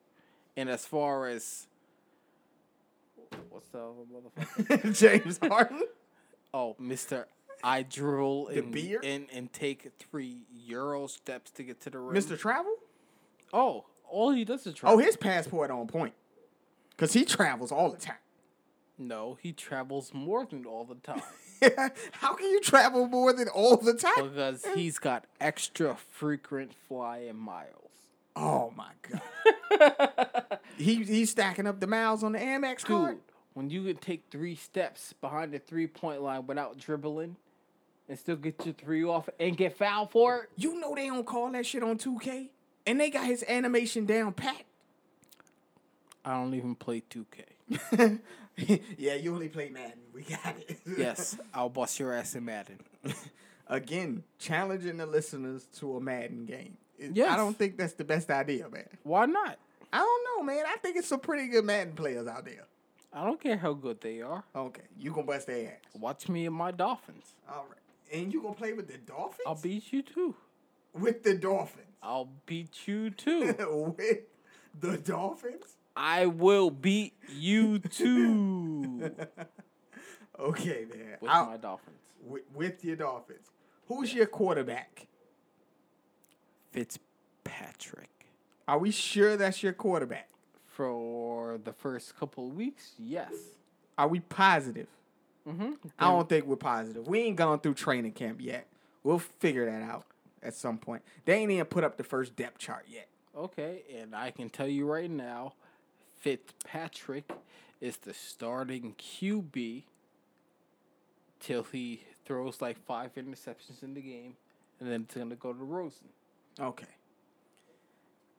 B: And as far as what's the other motherfucker?
A: James Harden.
B: Oh, Mister, I drool and, and and take three euro steps to get to the rim.
A: Mr. Travel?
B: Oh, all he does is
A: oh,
B: travel.
A: Oh, his passport on point. Cause he travels all the time.
B: no, he travels more than all the time
A: How can you travel more than all the time?
B: because he's got extra frequent flying miles.
A: Oh my god. he he's stacking up the miles on the Amex card.
B: Dude, when you can take three steps behind the three point line without dribbling and still get your three off and get fouled for it,
A: You know they don't call that shit on 2K, and they got his animation down pat.
B: I don't even play 2K.
A: yeah, you only play Madden. We got it.
B: Yes, I'll bust your ass in Madden.
A: Again, challenging the listeners to a Madden game.
B: Yes.
A: I don't think that's the best idea, man.
B: Why not?
A: I don't know, man. I think it's some pretty good Madden players out there.
B: I don't care how good they are.
A: Okay, you gonna bust their ass.
B: Watch me and my Dolphins.
A: All right, and you gonna play with the Dolphins?
B: I'll beat you too.
A: with the Dolphins.
B: I'll beat you too.
A: with the Dolphins?
B: I will beat you too
A: Okay, man.
B: with
A: I'll-
B: my Dolphins.
A: with, with your Dolphins. Who's your quarterback?
B: Fitzpatrick.
A: Are we sure that's your quarterback?
B: For the first couple of weeks, yes.
A: Are we positive?
B: Mm-hmm.
A: I don't think we're positive. We ain't gone through training camp yet. We'll figure that out. At some point. They ain't even put up the first depth chart yet.
B: Okay, and I can tell you right now, Fitzpatrick is the starting QB till he throws like five interceptions in the game, and then it's gonna go to Rosen.
A: Okay.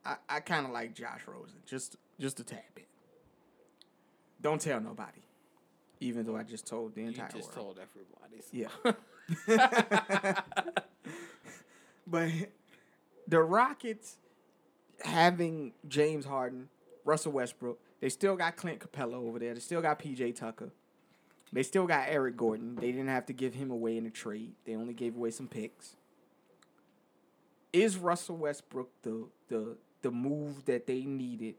A: I, I kind of like Josh Rosen, just just a tad bit. Don't tell nobody, even though I just told the
B: You
A: entire
B: just
A: world.
B: told everybody. so-
A: Yeah. but the Rockets having James Harden, Russell Westbrook, they still got Clint Capela over there. They still got PJ Tucker. They still got Eric Gordon. They didn't have to give him away in a trade. They only gave away some picks. Is Russell Westbrook the the the move that they needed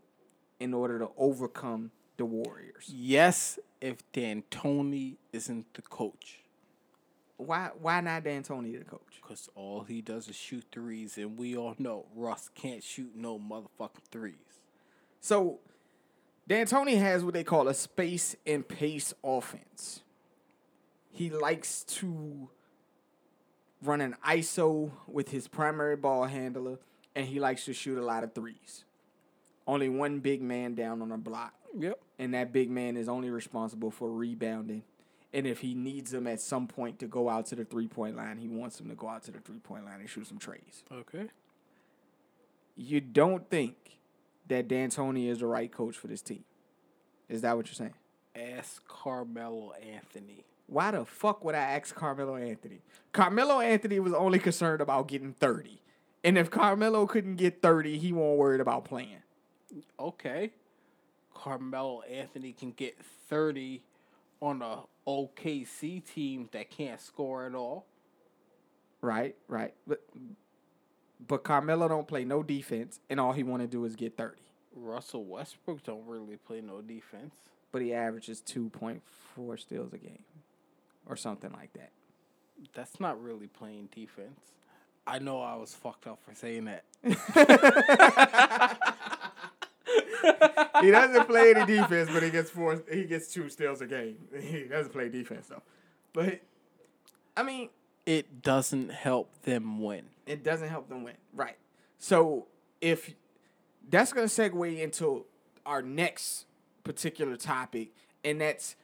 A: in order to overcome the Warriors?
B: Yes, if D'Antoni isn't the coach,
A: Why why not D'Antoni the coach?
B: because all he does is shoot threes, and we all know Russ can't shoot no motherfucking threes.
A: So D'Antoni has what they call a space and pace offense. He likes to run an ISO with his primary ball handler, and he likes to shoot a lot of threes. Only one big man down on a block,
B: Yep.
A: and that big man is only responsible for rebounding. And if he needs them at some point to go out to the three point line, he wants them to go out to the three point line and shoot some trays.
B: Okay.
A: You don't think that D'Antoni is the right coach for this team? Is that what you're saying?
B: Ask Carmelo Anthony.
A: Why the fuck would I ask Carmelo Anthony? Carmelo Anthony was only concerned about getting 30. And if Carmelo couldn't get 30, he won't worried about playing.
B: Okay. Carmelo Anthony can get 30 on a OKC team that can't score at all.
A: Right, right. But but Carmelo don't play no defense and all he want to do is get 30.
B: Russell Westbrook don't really play no defense.
A: But he averages 2.4 steals a game or something like that.
B: That's not really playing defense. I know I was fucked up for saying that.
A: he doesn't play any defense, but he gets four. He gets two steals a game. He doesn't play defense though. But I mean,
B: It doesn't help them win.
A: it doesn't help them win, right? So if that's gonna segue into our next particular topic, and that's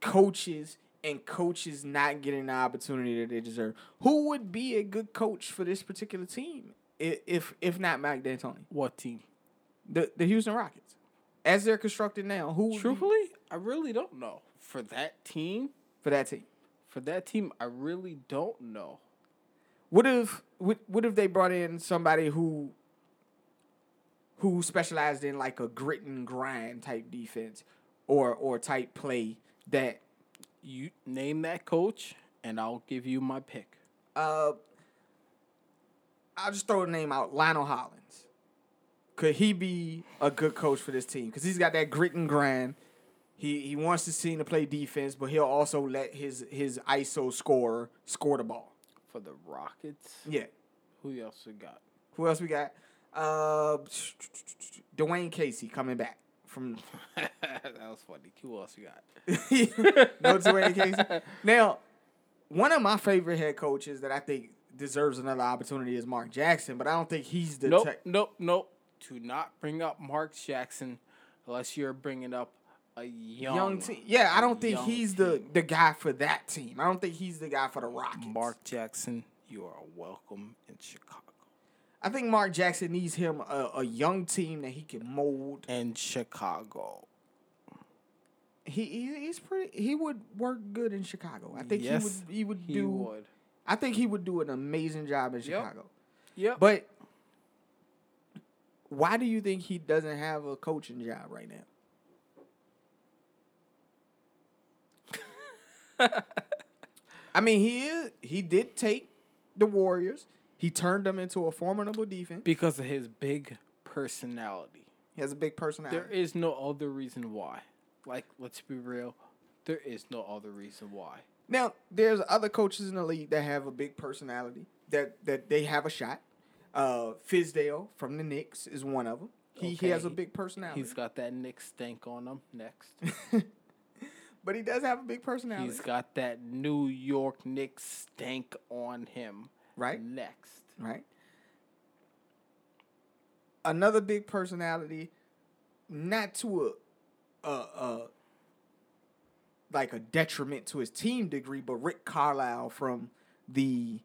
A: coaches and coaches not getting the opportunity that they deserve. Who would be a good coach for this particular team if if not Mike D'Antoni?
B: What team?
A: The the Houston Rockets, as they're constructed now, who
B: Truthfully, I really don't know. For that team,
A: for that team?
B: for that team, I really don't know.
A: What if what, what if they brought in somebody who who specialized in like a grit and grind type defense or or type play that
B: You name that coach, and I'll give you my pick.
A: uh I'll just throw the name out Lionel Hollins. Could he be a good coach for this team? Because he's got that grit and grind. He he wants the team to play defense, but he'll also let his his ISO scorer score the ball.
B: For the Rockets,
A: Yeah.
B: who else we got?
A: Who else we got? Uh, Dwane Casey coming back from
B: that was funny. Who else we got?
A: no Dwane Casey. Now, one of my favorite head coaches that I think deserves another opportunity is Mark Jackson, but I don't think he's the
B: Nope,
A: type-
B: nope, nope. Do not bring up Mark Jackson unless you're bringing up a young,
A: young team. Yeah, I don't think he's the
B: team.
A: the guy for that team. I don't think he's the guy for the Rockets.
B: Mark Jackson. You are welcome in Chicago.
A: I think Mark Jackson needs him a, a young team that he can mold.
B: In Chicago.
A: He, he he's pretty. He would work good in Chicago. I think
B: Yes,
A: he would. He would
B: He
A: do.
B: would.
A: I think he would do an amazing job in Chicago.
B: Yep.
A: But why do you think he doesn't have a coaching job right now? I mean, he is. He did take the Warriors. He turned them into a formidable defense.
B: because of his big personality.
A: He has a big personality.
B: There is no other reason why. Like, let's be real. There is no other reason why.
A: Now, there's other coaches in the league that have a big personality that that they have a shot. Uh, Fizdale from the Knicks is one of them. He he has a big personality.
B: He's got that Nick stank on him. Next.
A: but he does have a big personality.
B: He's got that New York Knicks stank on him.
A: Right.
B: Next.
A: right? Another big personality, not to a, a, a like a detriment to his team degree, but Rick Carlisle from the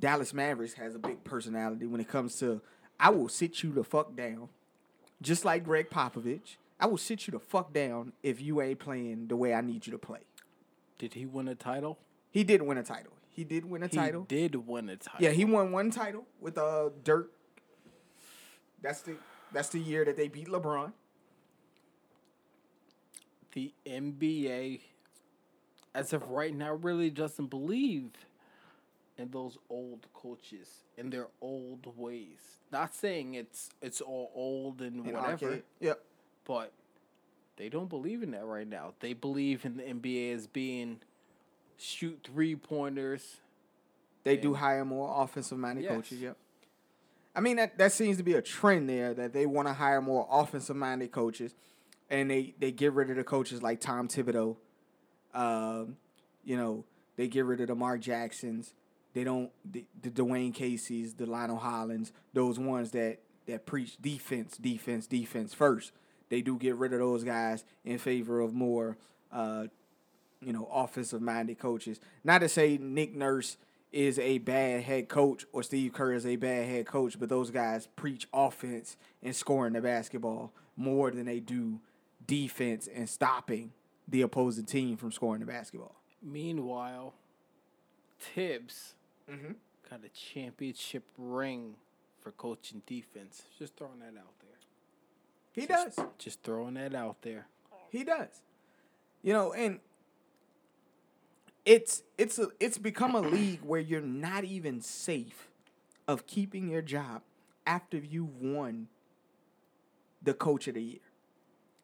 A: Dallas Mavericks has a big personality when it comes to I will sit you the fuck down, just like Gregg Popovich. I will sit you the fuck down if you ain't playing the way I need you to play.
B: Did he win a title?
A: He did win a title. He did win a title.
B: He did win a title.
A: Yeah, he won one title with uh Dirk. That's the that's the year that they beat LeBron.
B: the NBA, as of right now, really doesn't believe in those old coaches and their old ways. Not saying it's it's all old and
A: in
B: whatever,
A: arcade. Yep.
B: but they don't believe in that right now. They believe in the NBA as being shoot three pointers.
A: They do hire more offensive minded
B: Yes.
A: coaches. Yep. I mean that that seems to be a trend there that they want to hire more offensive minded coaches, and they they get rid of the coaches like Tom Thibodeau. Um, you know they get rid of the Mark Jacksons. They don't the, the Dwane Casey's, the Lionel Hollins, those ones that that preach defense, defense, defense first. They do get rid of those guys in favor of more, uh, you know, offensive minded coaches. Not to say Nick Nurse is a bad head coach or Steve Kerr is a bad head coach, but those guys preach offense and scoring the basketball more than they do defense and stopping the opposing team from scoring the basketball.
B: Meanwhile, Thibs
A: Mhm.
B: got a championship ring for coaching defense. Just throwing that out there.
A: He
B: Just-
A: does.
B: Just throwing that out there.
A: He does. You know, and it's it's a it's become a league where you're not even safe of keeping your job after you've won the coach of the year.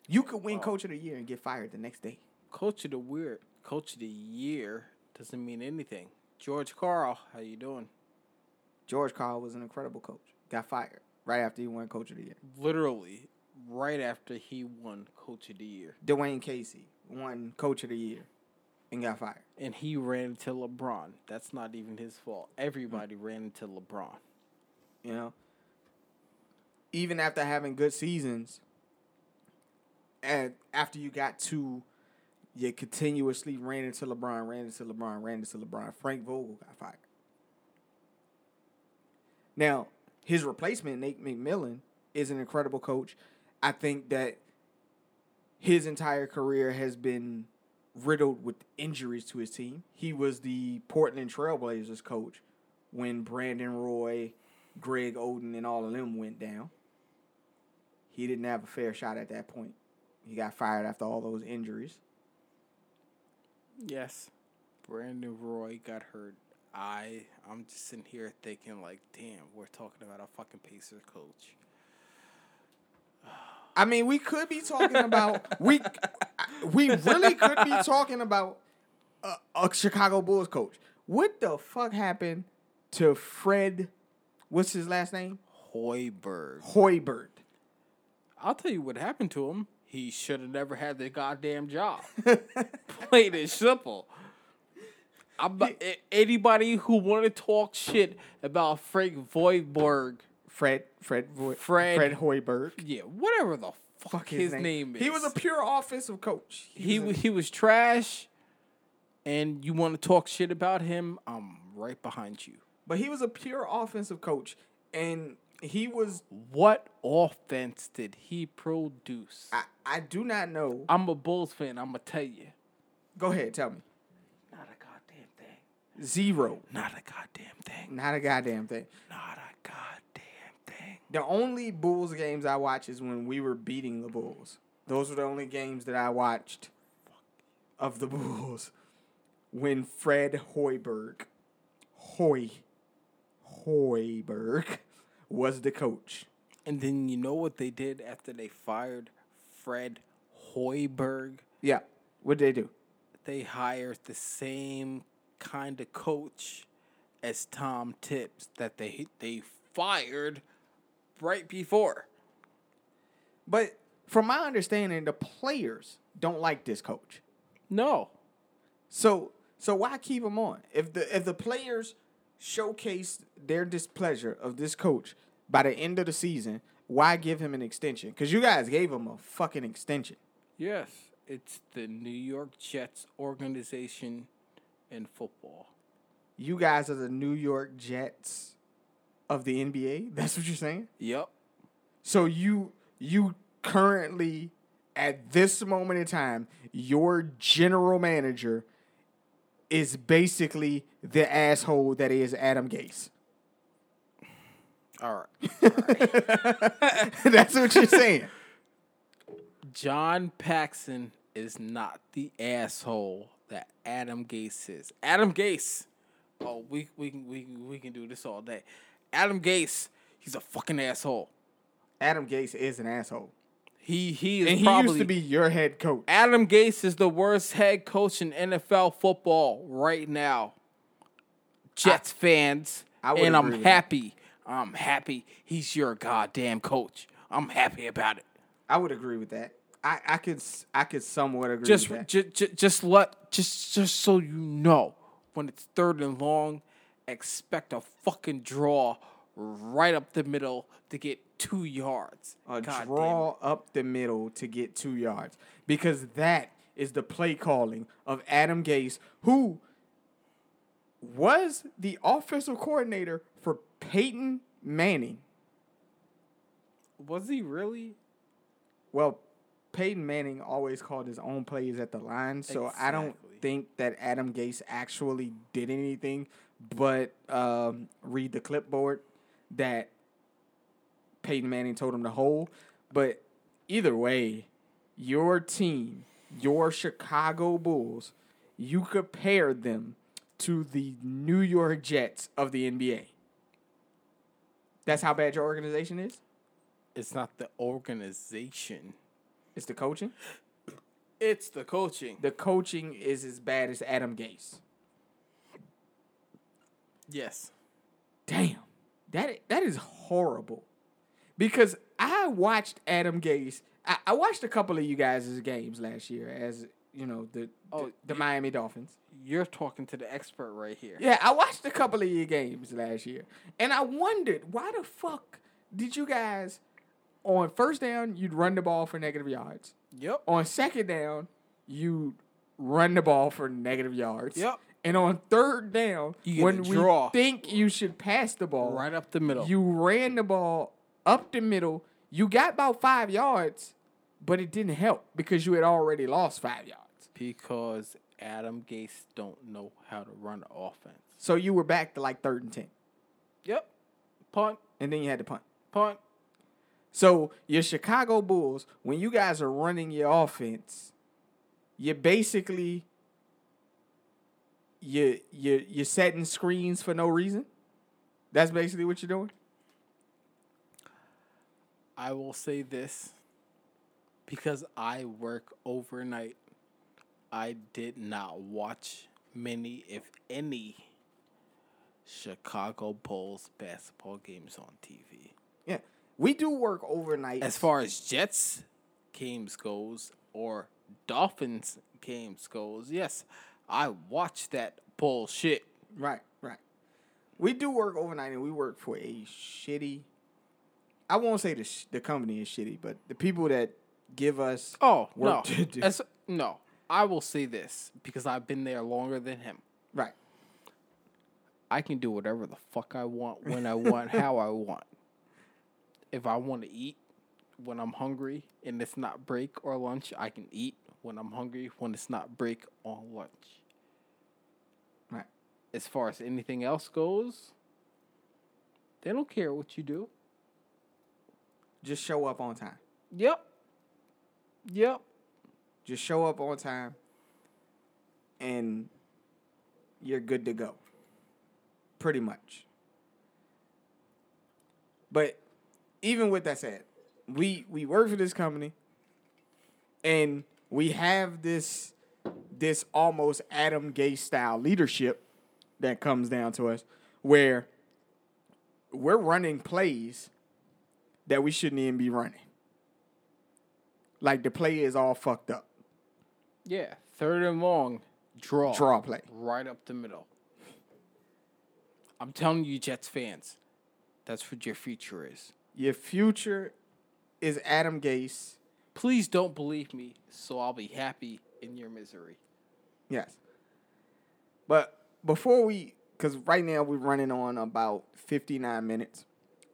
A: You could win coach of the year and get fired the next day.
B: Coach of the weird, coach of the year doesn't mean anything. George Karl, how you doing?
A: George Karl was an incredible coach. Got fired right after he won coach of the year.
B: Literally, right after he won coach of the year,
A: Dwane Casey won coach of the year and got fired.
B: and he ran into LeBron. That's not even his fault. Everybody mm. ran into LeBron.
A: You know, even after having good seasons, and after you got to, you continuously ran into LeBron, ran into LeBron, ran into LeBron. Frank Vogel got fired. Now, his replacement, Nate McMillan, is an incredible coach. I think that his entire career has been riddled with injuries to his team. He was the Portland Trailblazers coach when Brandon Roy, Greg Oden, and all of them went down. He didn't have a fair shot at that point. He got fired after all those injuries.
B: Yes, Brandon Roy got hurt. I I'm just sitting here thinking like, damn, we're talking about a fucking Pacers coach.
A: I mean, we could be talking about we we really could be talking about a, a Chicago Bulls coach. What the fuck happened to Fred? What's his last name?
B: Hoiberg.
A: Hoiberg.
B: I'll tell you what happened to him. He should have never had the goddamn job. Plain and simple. I'm, a- anybody who want to talk shit about Frank Voiborg,
A: Fred Fred Vo-
B: Fred-
A: Fred Hoiberg.
B: yeah, whatever the fuck,
A: Fuck
B: his, name. is.
A: He was a pure offensive coach.
B: he
A: was
B: wa- he was trash, and you want to talk shit about him? I'm right behind you.
A: But he was a pure offensive coach, and he was.
B: What offense did he produce?
A: I, I do not know.
B: I'm a Bulls fan. I'm gonna tell you,
A: Go ahead, tell me.
B: not a goddamn thing.
A: Zero.
B: Not a goddamn thing.
A: Not a goddamn thing.
B: Not a goddamn thing.
A: The only Bulls games I watch is when we were beating the Bulls. Those were the only games that I watched of the Bulls. When Fred Hoiberg, Hoy, Hoiberg, was the coach.
B: And then you know what they did after they fired Fred Hoiberg?
A: Yeah. What did they do?
B: They hired the same kind of coach as Tom Tips that they they fired right before.
A: But from my understanding, the players don't like this coach.
B: No.
A: So so why keep him on? If the if the players showcased their displeasure of this coach by the end of the season, why give him an extension? Because you guys gave him a fucking extension.
B: Yes, it's the New York Jets organization in football.
A: You guys are the New York Jets of the NBA. That's what you're saying.
B: Yep.
A: So you you currently at this moment in time, your general manager is basically the asshole that is Adam Gase.
B: All right.
A: That's what you're saying.
B: John Paxson is not the asshole that Adam Gase is. Adam Gase. Oh, we we can we we can do this all day. Adam Gase, he's a fucking asshole.
A: Adam Gase is an asshole.
B: He he is
A: And he
B: probably
A: used to be your head coach.
B: Adam Gase is the worst head coach in NFL football right now. Jets fans,
A: I
B: and I'm
A: with that.
B: happy. I'm happy he's your goddamn coach. I'm happy about it.
A: I would agree with that. I, I could I could somewhat agree
B: Just
A: with that.
B: j- j- just let just just so you know, when it's third and long, expect a fucking draw right up the middle to get two yards.
A: a
B: God
A: draw up the middle to get two yards because that is the play calling of Adam Gase, who was the offensive coordinator for Peyton Manning.
B: Was he really?
A: Well, Peyton Manning always called his own plays at the line, so I don't think that Adam Gase actually did anything but um, read the clipboard that Peyton Manning told him to hold. But either way, your team, your Chicago Bulls, you compared them to the New York Jets of the NBA. That's how bad your organization is?
B: It's not the organization.
A: It's the coaching?
B: It's the coaching.
A: the coaching is as bad as Adam Gase.
B: Yes.
A: Damn, that that is horrible. Because I watched Adam Gase. I, I watched a couple of you guys' games last year as you know the
B: Oh,
A: the, the
B: you-
A: Miami Dolphins.
B: You're talking to the expert right here.
A: Yeah, I watched a couple of your games last year, and I wondered why the fuck did you guys on first down you'd run the ball for negative yards,
B: Yep.
A: on second down you'd run the ball for negative yards.
B: Yep.
A: And on third down, when we think you should pass the ball,
B: Right up the middle.
A: you ran the ball up the middle. You got about five yards, but it didn't help because you had already lost five yards.
B: because Adam Gase don't know how to run offense.
A: So you were back to like third and ten,
B: Yep. Punt,
A: and then you had to punt.
B: punt.
A: So your Chicago Bulls, when you guys are running your offense, you're basically you you you're setting screens for no reason. That's basically what you're doing.
B: I will say this because I work overnight. I did not watch many, if any, Chicago Bulls basketball games on TV.
A: Yeah, we do work overnight.
B: As far as Jets games goes or Dolphins games goes, yes, I watch that bullshit.
A: Right, right. We do work overnight, and we work for a shitty. I won't say the sh- the company is shitty, but the people that give us
B: Oh
A: work
B: no,
A: to do.
B: As- no. I will say this because I've been there longer than him.
A: right.
B: I can do whatever the fuck I want, when I want, how I want. If I want to eat when I'm hungry and it's not break or lunch, I can eat when I'm hungry when it's not break or lunch.
A: Right.
B: As far as anything else goes, they don't care what you do.
A: Just show up on time.
B: Yep. Yep.
A: Just show up on time, and you're good to go. Pretty much. But even with that said, we we work for this company, and we have this this almost Adam Gase style leadership that comes down to us, where we're running plays that we shouldn't even be running. Like the play is all fucked up.
B: Yeah. Third and long, draw.
A: Draw play.
B: Right up the middle. I'm telling you, Jets fans, that's what your future is.
A: Your future is Adam Gase.
B: Please don't believe me, so I'll be happy in your misery.
A: Yes. But before we, because right now we're running on about 59 minutes,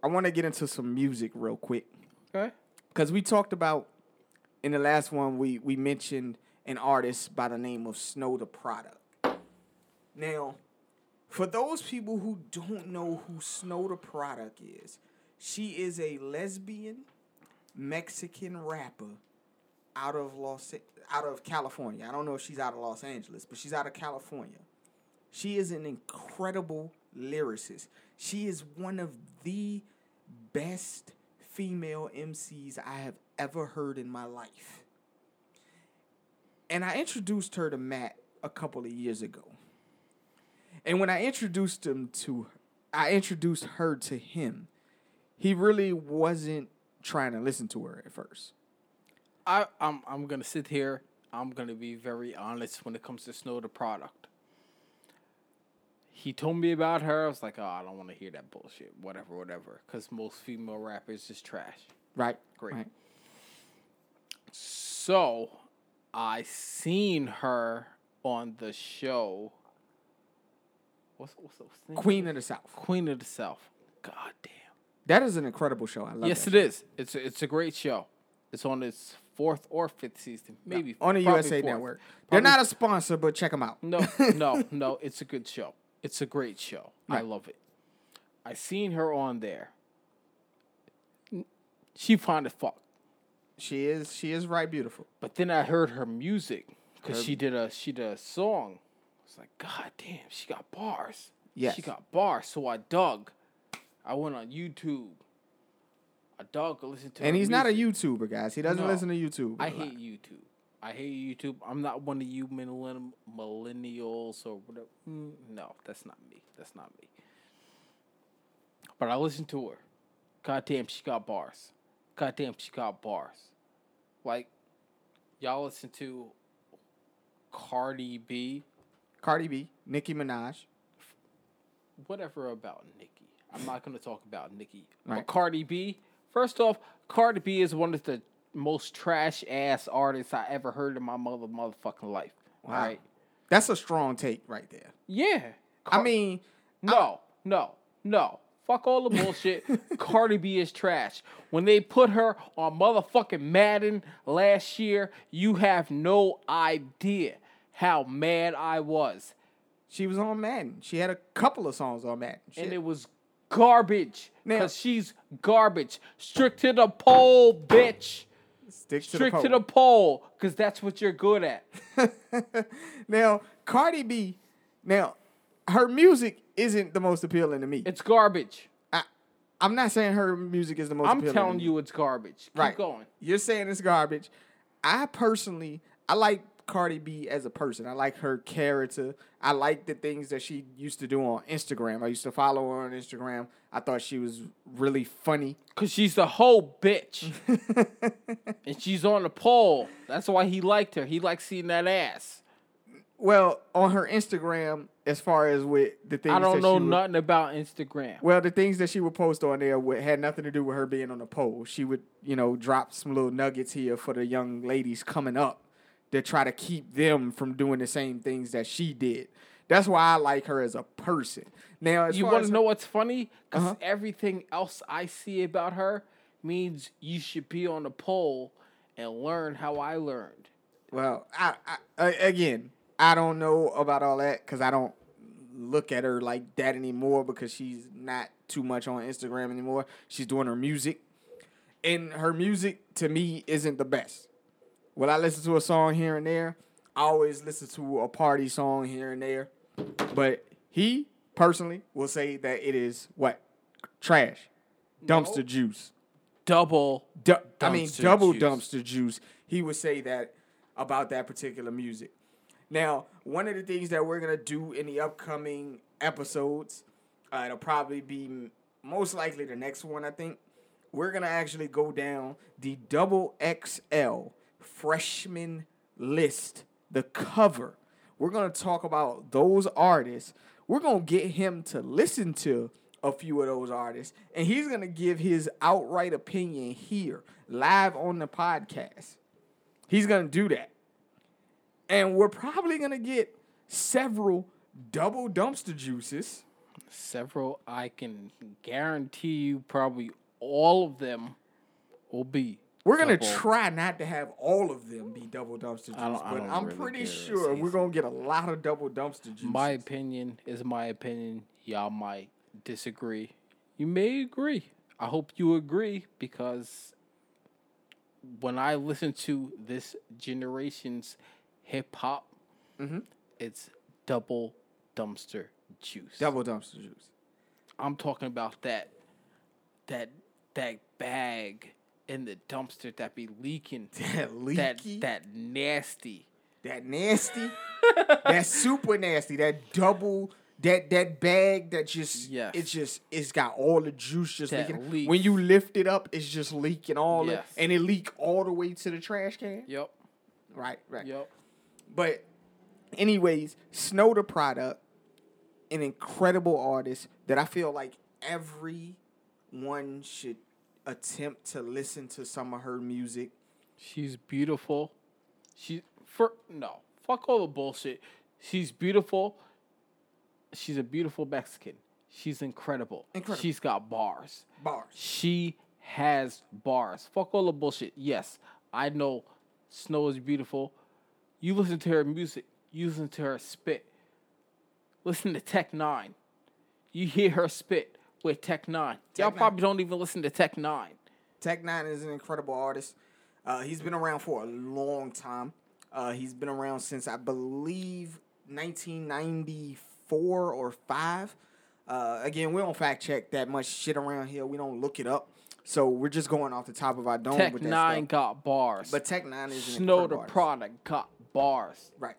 A: I want to get into some music real quick.
B: Okay.
A: Because we talked about, in the last one, we, we mentioned an artist by the name of Snow Tha Product. Now, for those people who don't know who Snow Tha Product is, she is a lesbian Mexican rapper out of Los out of California. I don't know if she's out of Los Angeles, but she's out of California. She is an incredible lyricist. She is one of the best female MCs I have ever heard in my life. And I introduced her to Matt a couple of years ago. And when I introduced him to I introduced her to him, he really wasn't trying to listen to her at first.
B: I, I'm I'm gonna sit here. I'm gonna be very honest when it comes to Snow Tha Product. He told me about her. I was like, oh, I don't want to hear that bullshit. Whatever, whatever. Because most female rappers just trash.
A: Right.
B: Great.
A: Right.
B: So, I seen her on the show. What's what's, what's the?
A: Queen of the South.
B: Queen of the South. God damn.
A: That is an incredible show. I love
B: it.
A: yes,
B: it is. It's a, it's a great show. It's on its fourth or fifth season, maybe
A: on the USA
B: fourth.
A: Network. They're not a sponsor, but check them out.
B: No, no, no. It's a good show. It's a great show. I love it. I seen her on there. She fine as fuck.
A: She is she is right beautiful.
B: But then I heard her music because she did a she did a song. It's like, God damn, she got bars.
A: Yes.
B: she got bars. So I dug. I went on YouTube. A dog I listened to.
A: And he's not a. YouTuber, guys. He doesn't
B: No.
A: listen to YouTube.
B: I hate YouTube. I hate YouTube. I'm not one of you millenn- millennials or whatever. Mm, No, that's not me. That's not me. But I listened to her. God damn, she got bars. God damn, she got bars. Like, y'all listen to Cardi B,
A: Cardi B, Nicki Minaj.
B: whatever about Nicki. I'm not going to talk about Nicki.
A: Right.
B: But Cardi B, first off, Cardi B is one of the most trash ass artists I ever heard in my mother motherfucking life. All right.
A: That's a strong take right there.
B: Yeah.
A: I mean,
B: No, no, no. Fuck all the bullshit. Cardi B is trash. When they put her on motherfucking Madden last year, you have no idea how mad I was.
A: she was on Madden. She had a couple of songs on Madden.
B: And it was garbage.
A: Now-
B: Because she's garbage. Strict to the pole, bitch.
A: Stick to
B: Strict
A: the
B: to
A: pole.
B: the pole. Because that's what you're good at.
A: now, Cardi B, now, her music isn't the most appealing to me.
B: It's garbage.
A: I, I'm not saying her music is the most
B: I'm
A: appealing
B: telling
A: to me.
B: you it's garbage. Keep
A: right.
B: going.
A: You're saying it's garbage. I personally, I like Cardi B as a person. I like her character. I like the things that she used to do on Instagram. I used to follow her on Instagram. I thought she was really funny.
B: Cause she's the whole bitch. and she's on the pole. That's why he liked her. He likes seeing that ass.
A: Well, on her Instagram, as far as with the things
B: I don't know
A: would-
B: nothing about Instagram.
A: Well, the things that she would post on there would, had nothing to do with her being on the pole. She would, you know, drop some little nuggets here for the young ladies coming up to try to keep them from doing the same things that she did. That's why I like her as a person. Now, as
B: You want to know what's funny? Because
A: Uh-huh.
B: everything else I see about her means you should be on the pole and learn how I learned.
A: Well, I, I again, I don't know about all that because I don't look at her like that anymore because she's not too much on Instagram anymore. She's doing her music, and her music to me isn't the best. Will I listen to a song here and there? I always listen to a party song here and there, but he personally will say that it is what trash, dumpster
B: No.
A: juice.
B: Double.
A: Du- I mean, double
B: juice.
A: dumpster juice. He would say that about that particular music. Now, one of the things that we're gonna do in the upcoming episodes, uh, it'll probably be most likely the next one. I think we're gonna actually go down the double XL freshman list, the cover. We're gonna talk about those artists. we're gonna get him to listen to a few of those artists, and he's gonna give his outright opinion here, live on the podcast. He's gonna do that. And we're probably gonna get several double dumpster juices.
B: Several, I can guarantee you, probably all of them will be.
A: We're gonna
B: double.
A: try not to have all of them be double dumpster juice,
B: I don't- I
A: but I'm
B: really
A: pretty sure we're gonna get a lot of double dumpster juice.
B: My opinion is my opinion. Y'all might disagree. You may agree. I hope you agree because when I listen to this generation's hip hop, mm-hmm. it's double dumpster juice.
A: double dumpster juice.
B: I'm talking about that that that bag in the dumpster that be leaking.
A: That leaky,
B: that
A: that,
B: that nasty.
A: nasty, that super nasty, that double, that that bag that just,
B: Yes.
A: it's just, it's got all the juice just
B: That
A: leaking.
B: leak.
A: When you lift it up, it's just leaking all,
B: Yes.
A: the, and it leak all the way to the trash can.
B: Yep.
A: Right, right.
B: Yep.
A: But, anyways, Snow Tha Product, an incredible artist that I feel like everyone should attempt to listen to some of her music.
B: She's beautiful. She for no fuck all the bullshit. She's beautiful. She's a beautiful Mexican. She's incredible.
A: Incredible.
B: She's got bars.
A: Bars.
B: She has bars. Fuck all the bullshit. Yes, I know Snow is beautiful. You listen to her music. You listen to her spit. Listen to Tech N9ne. You hear her spit with Tech N9ne. Y'all
A: Tech N9ne.
B: probably don't even listen to Tech N9ne.
A: Tech N9ne is an incredible artist. Uh, he's been around for a long time. Uh, he's been around since I believe 1994 or five. Uh, again, we don't fact check that much shit around here. We don't look it up, so we're just going off the top of our dome
B: Tech
A: with that
B: Nine
A: stuff.
B: got bars.
A: But Tech N9ne is an
B: Snow the
A: artist.
B: product got bars.
A: right?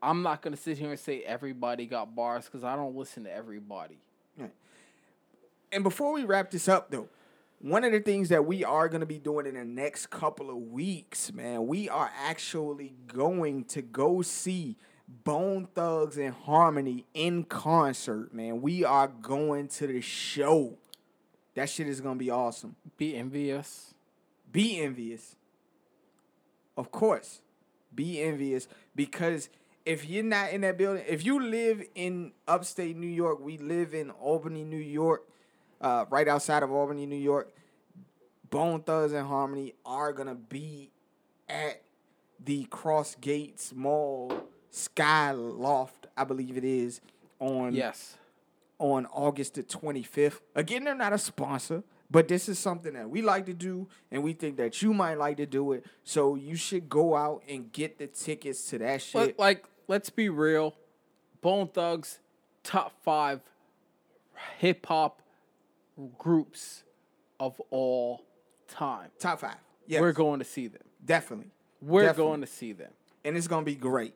B: I'm not gonna sit here and say everybody got bars because I don't listen to everybody.
A: And before we wrap this up, though, one of the things that we are going to be doing in the next couple of weeks, man, we are actually going to go see Bone Thugs-n-Harmony in concert, man. We are going to the show. That shit is going to be awesome.
B: Be envious.
A: Be envious. Of course. Be envious because if you're not in that building, if you live in upstate New York, we live in Albany, New York, uh, right outside of Albany, New York. Bone Thugs-n-Harmony are gonna be at the Crossgates Mall Sky Loft, I believe it is, on
B: Yes.
A: on August the 25th. Again, they're not a sponsor, but this is something that we like to do and we think that you might like to do it. So you should go out and get the tickets to that shit.
B: But like, let's be real. Bone Thugs, top five hip hop groups of all time.
A: Top five. Yes.
B: We're going to see them.
A: Definitely.
B: We're
A: Definitely.
B: going to see them.
A: And it's going to be great.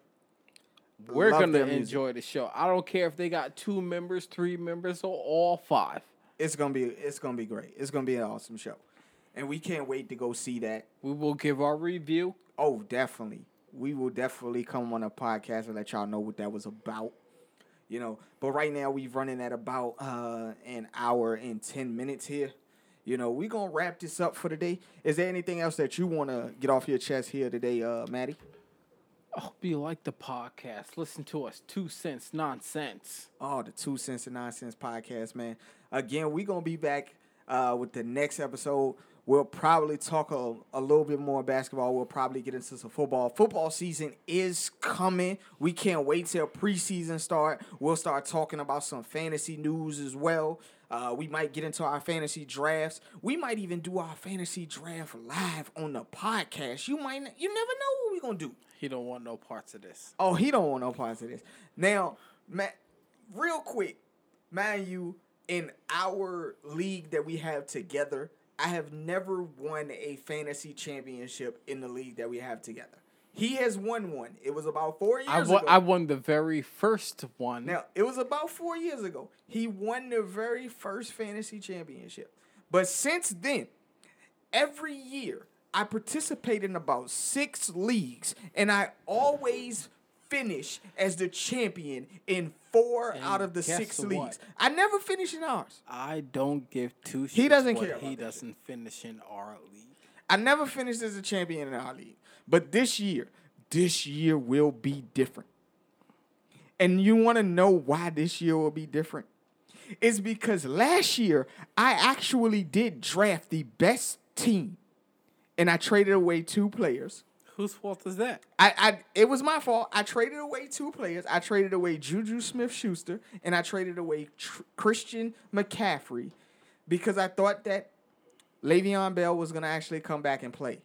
B: We're
A: Love
B: going to
A: music.
B: enjoy the show. I don't care if they got two members, three members, or all five.
A: It's going to be it's going to be great. It's going to be an awesome show. And we can't wait to go see that.
B: We will give our review.
A: Oh, definitely. We will definitely come on a podcast and let y'all know what that was about. You know, but right now we've running at about uh an hour and ten minutes here. You know, we gonna wrap this up for today. Is there anything else that you wanna get off your chest here today, uh, Maddie?
B: I hope you like the podcast. Listen to us. Two cents nonsense.
A: Oh, the Two Cents and Nonsense podcast, man. Again, we gonna be back uh, with the next episode. We'll probably talk a, a little bit more basketball. We'll probably get into some football. Football season is coming. We can't wait till preseason start. We'll start talking about some fantasy news as well. Uh, we might get into our fantasy drafts. We might even do our fantasy draft live on the podcast. You might, you never know what we're gonna do.
B: He don't want no parts of this.
A: Oh, he don't want no parts of this. Now, Matt, real quick, mind you, in our league that we have together, I have never won a fantasy championship in the league that we have together. He has won one. It was about four years
B: I won,
A: ago.
B: I won the very first one.
A: Now, it was about four years ago. He won the very first fantasy championship. But since then, every year, I participate in about six leagues, and I always finish as the champion in four
B: And
A: out of the six
B: what?
A: leagues. I never finished in ours.
B: I don't give two shits.
A: He doesn't care
B: He doesn't finish in our league.
A: I never finished as a champion in our league. But this year, this year will be different. And you want to know why this year will be different? It's because last year I actually did draft the best team and I traded away two players.
B: Whose fault is that?
A: I, I it was my fault. I traded away two players. I traded away JuJu Smith-Schuster and I traded away Tr- Christian McCaffrey because I thought that Le'Veon Bell was gonna actually come back and play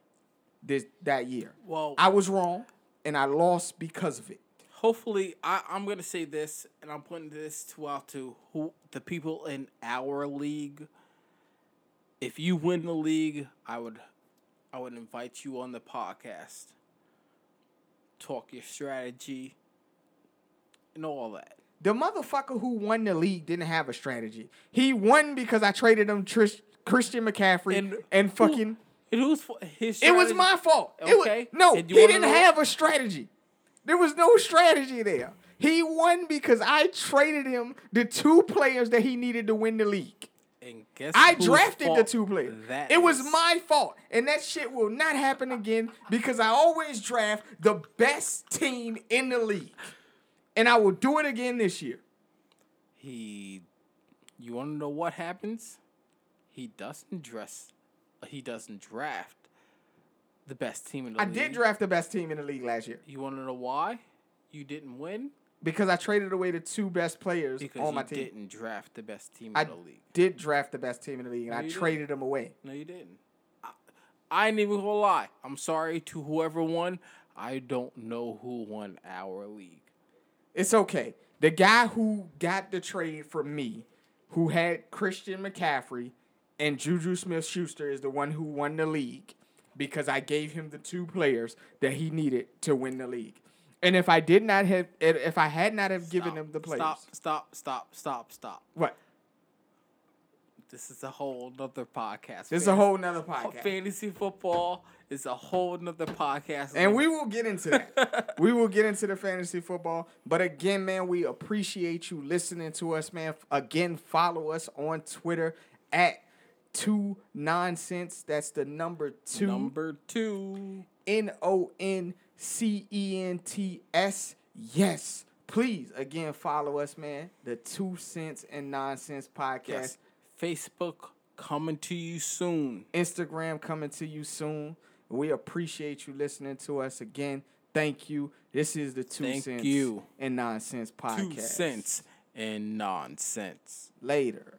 A: this that year.
B: Well,
A: I was wrong and I lost because of it.
B: hopefully, I, I'm gonna say this, and I'm putting this to out to who the people in our league. If you win the league, I would, I would invite you on the podcast. Talk your strategy, and all that.
A: The motherfucker who won the league didn't have a strategy. He won because I traded him Trish, Christian McCaffrey and,
B: And
A: fucking.
B: And who's fa- his?
A: It was my fault. It was,
B: Okay.
A: no, he
B: And you wanna
A: didn't have a strategy. There was no strategy there. He won because I traded him the two players that he needed to win the league.
B: And guess
A: I drafted the two players. It was
B: is?
A: my fault. And that shit will not happen again because I always draft the best team in the league. And I will do it again this year.
B: He, you want to know what happens? He doesn't dress. He doesn't draft the best team in the
A: I
B: league.
A: I did draft the best team in the league last year
B: You want to know why? You didn't win
A: because I traded away the two best players
B: because
A: on my team.
B: didn't draft the best team in
A: I
B: the league.
A: did draft the best team in the league and
B: No,
A: I
B: you didn't.
A: traded them away.
B: No, you didn't. I, I ain't even gonna lie. I'm sorry to whoever won. I don't know who won our league.
A: It's okay. The guy who got the trade from me, who had Christian McCaffrey and JuJu Smith-Schuster, is the one who won the league because I gave him the two players that he needed to win the league. And if I did not have, if I had not have given
B: Stop,
A: him the players,
B: Stop! Stop! Stop! Stop! Stop!
A: what?
B: This is a whole nother podcast.
A: This is a whole nother podcast.
B: Fantasy football is a whole nother podcast.
A: And we will get into that. we will get into the fantasy football. But again, man, we appreciate you listening to us, man. Again, follow us on Twitter at two nonsense. That's the number two.
B: number two.
A: N O N C E N T S. Yes. Please, again, follow us, man. The Two Cents and Nonsense podcast.
B: Yes. Facebook coming to you soon.
A: Instagram coming to you soon. We appreciate you listening to us again. Thank you. This is the Two
B: Thank
A: Cents
B: you.
A: and Nonsense podcast.
B: Two cents and nonsense.
A: Later.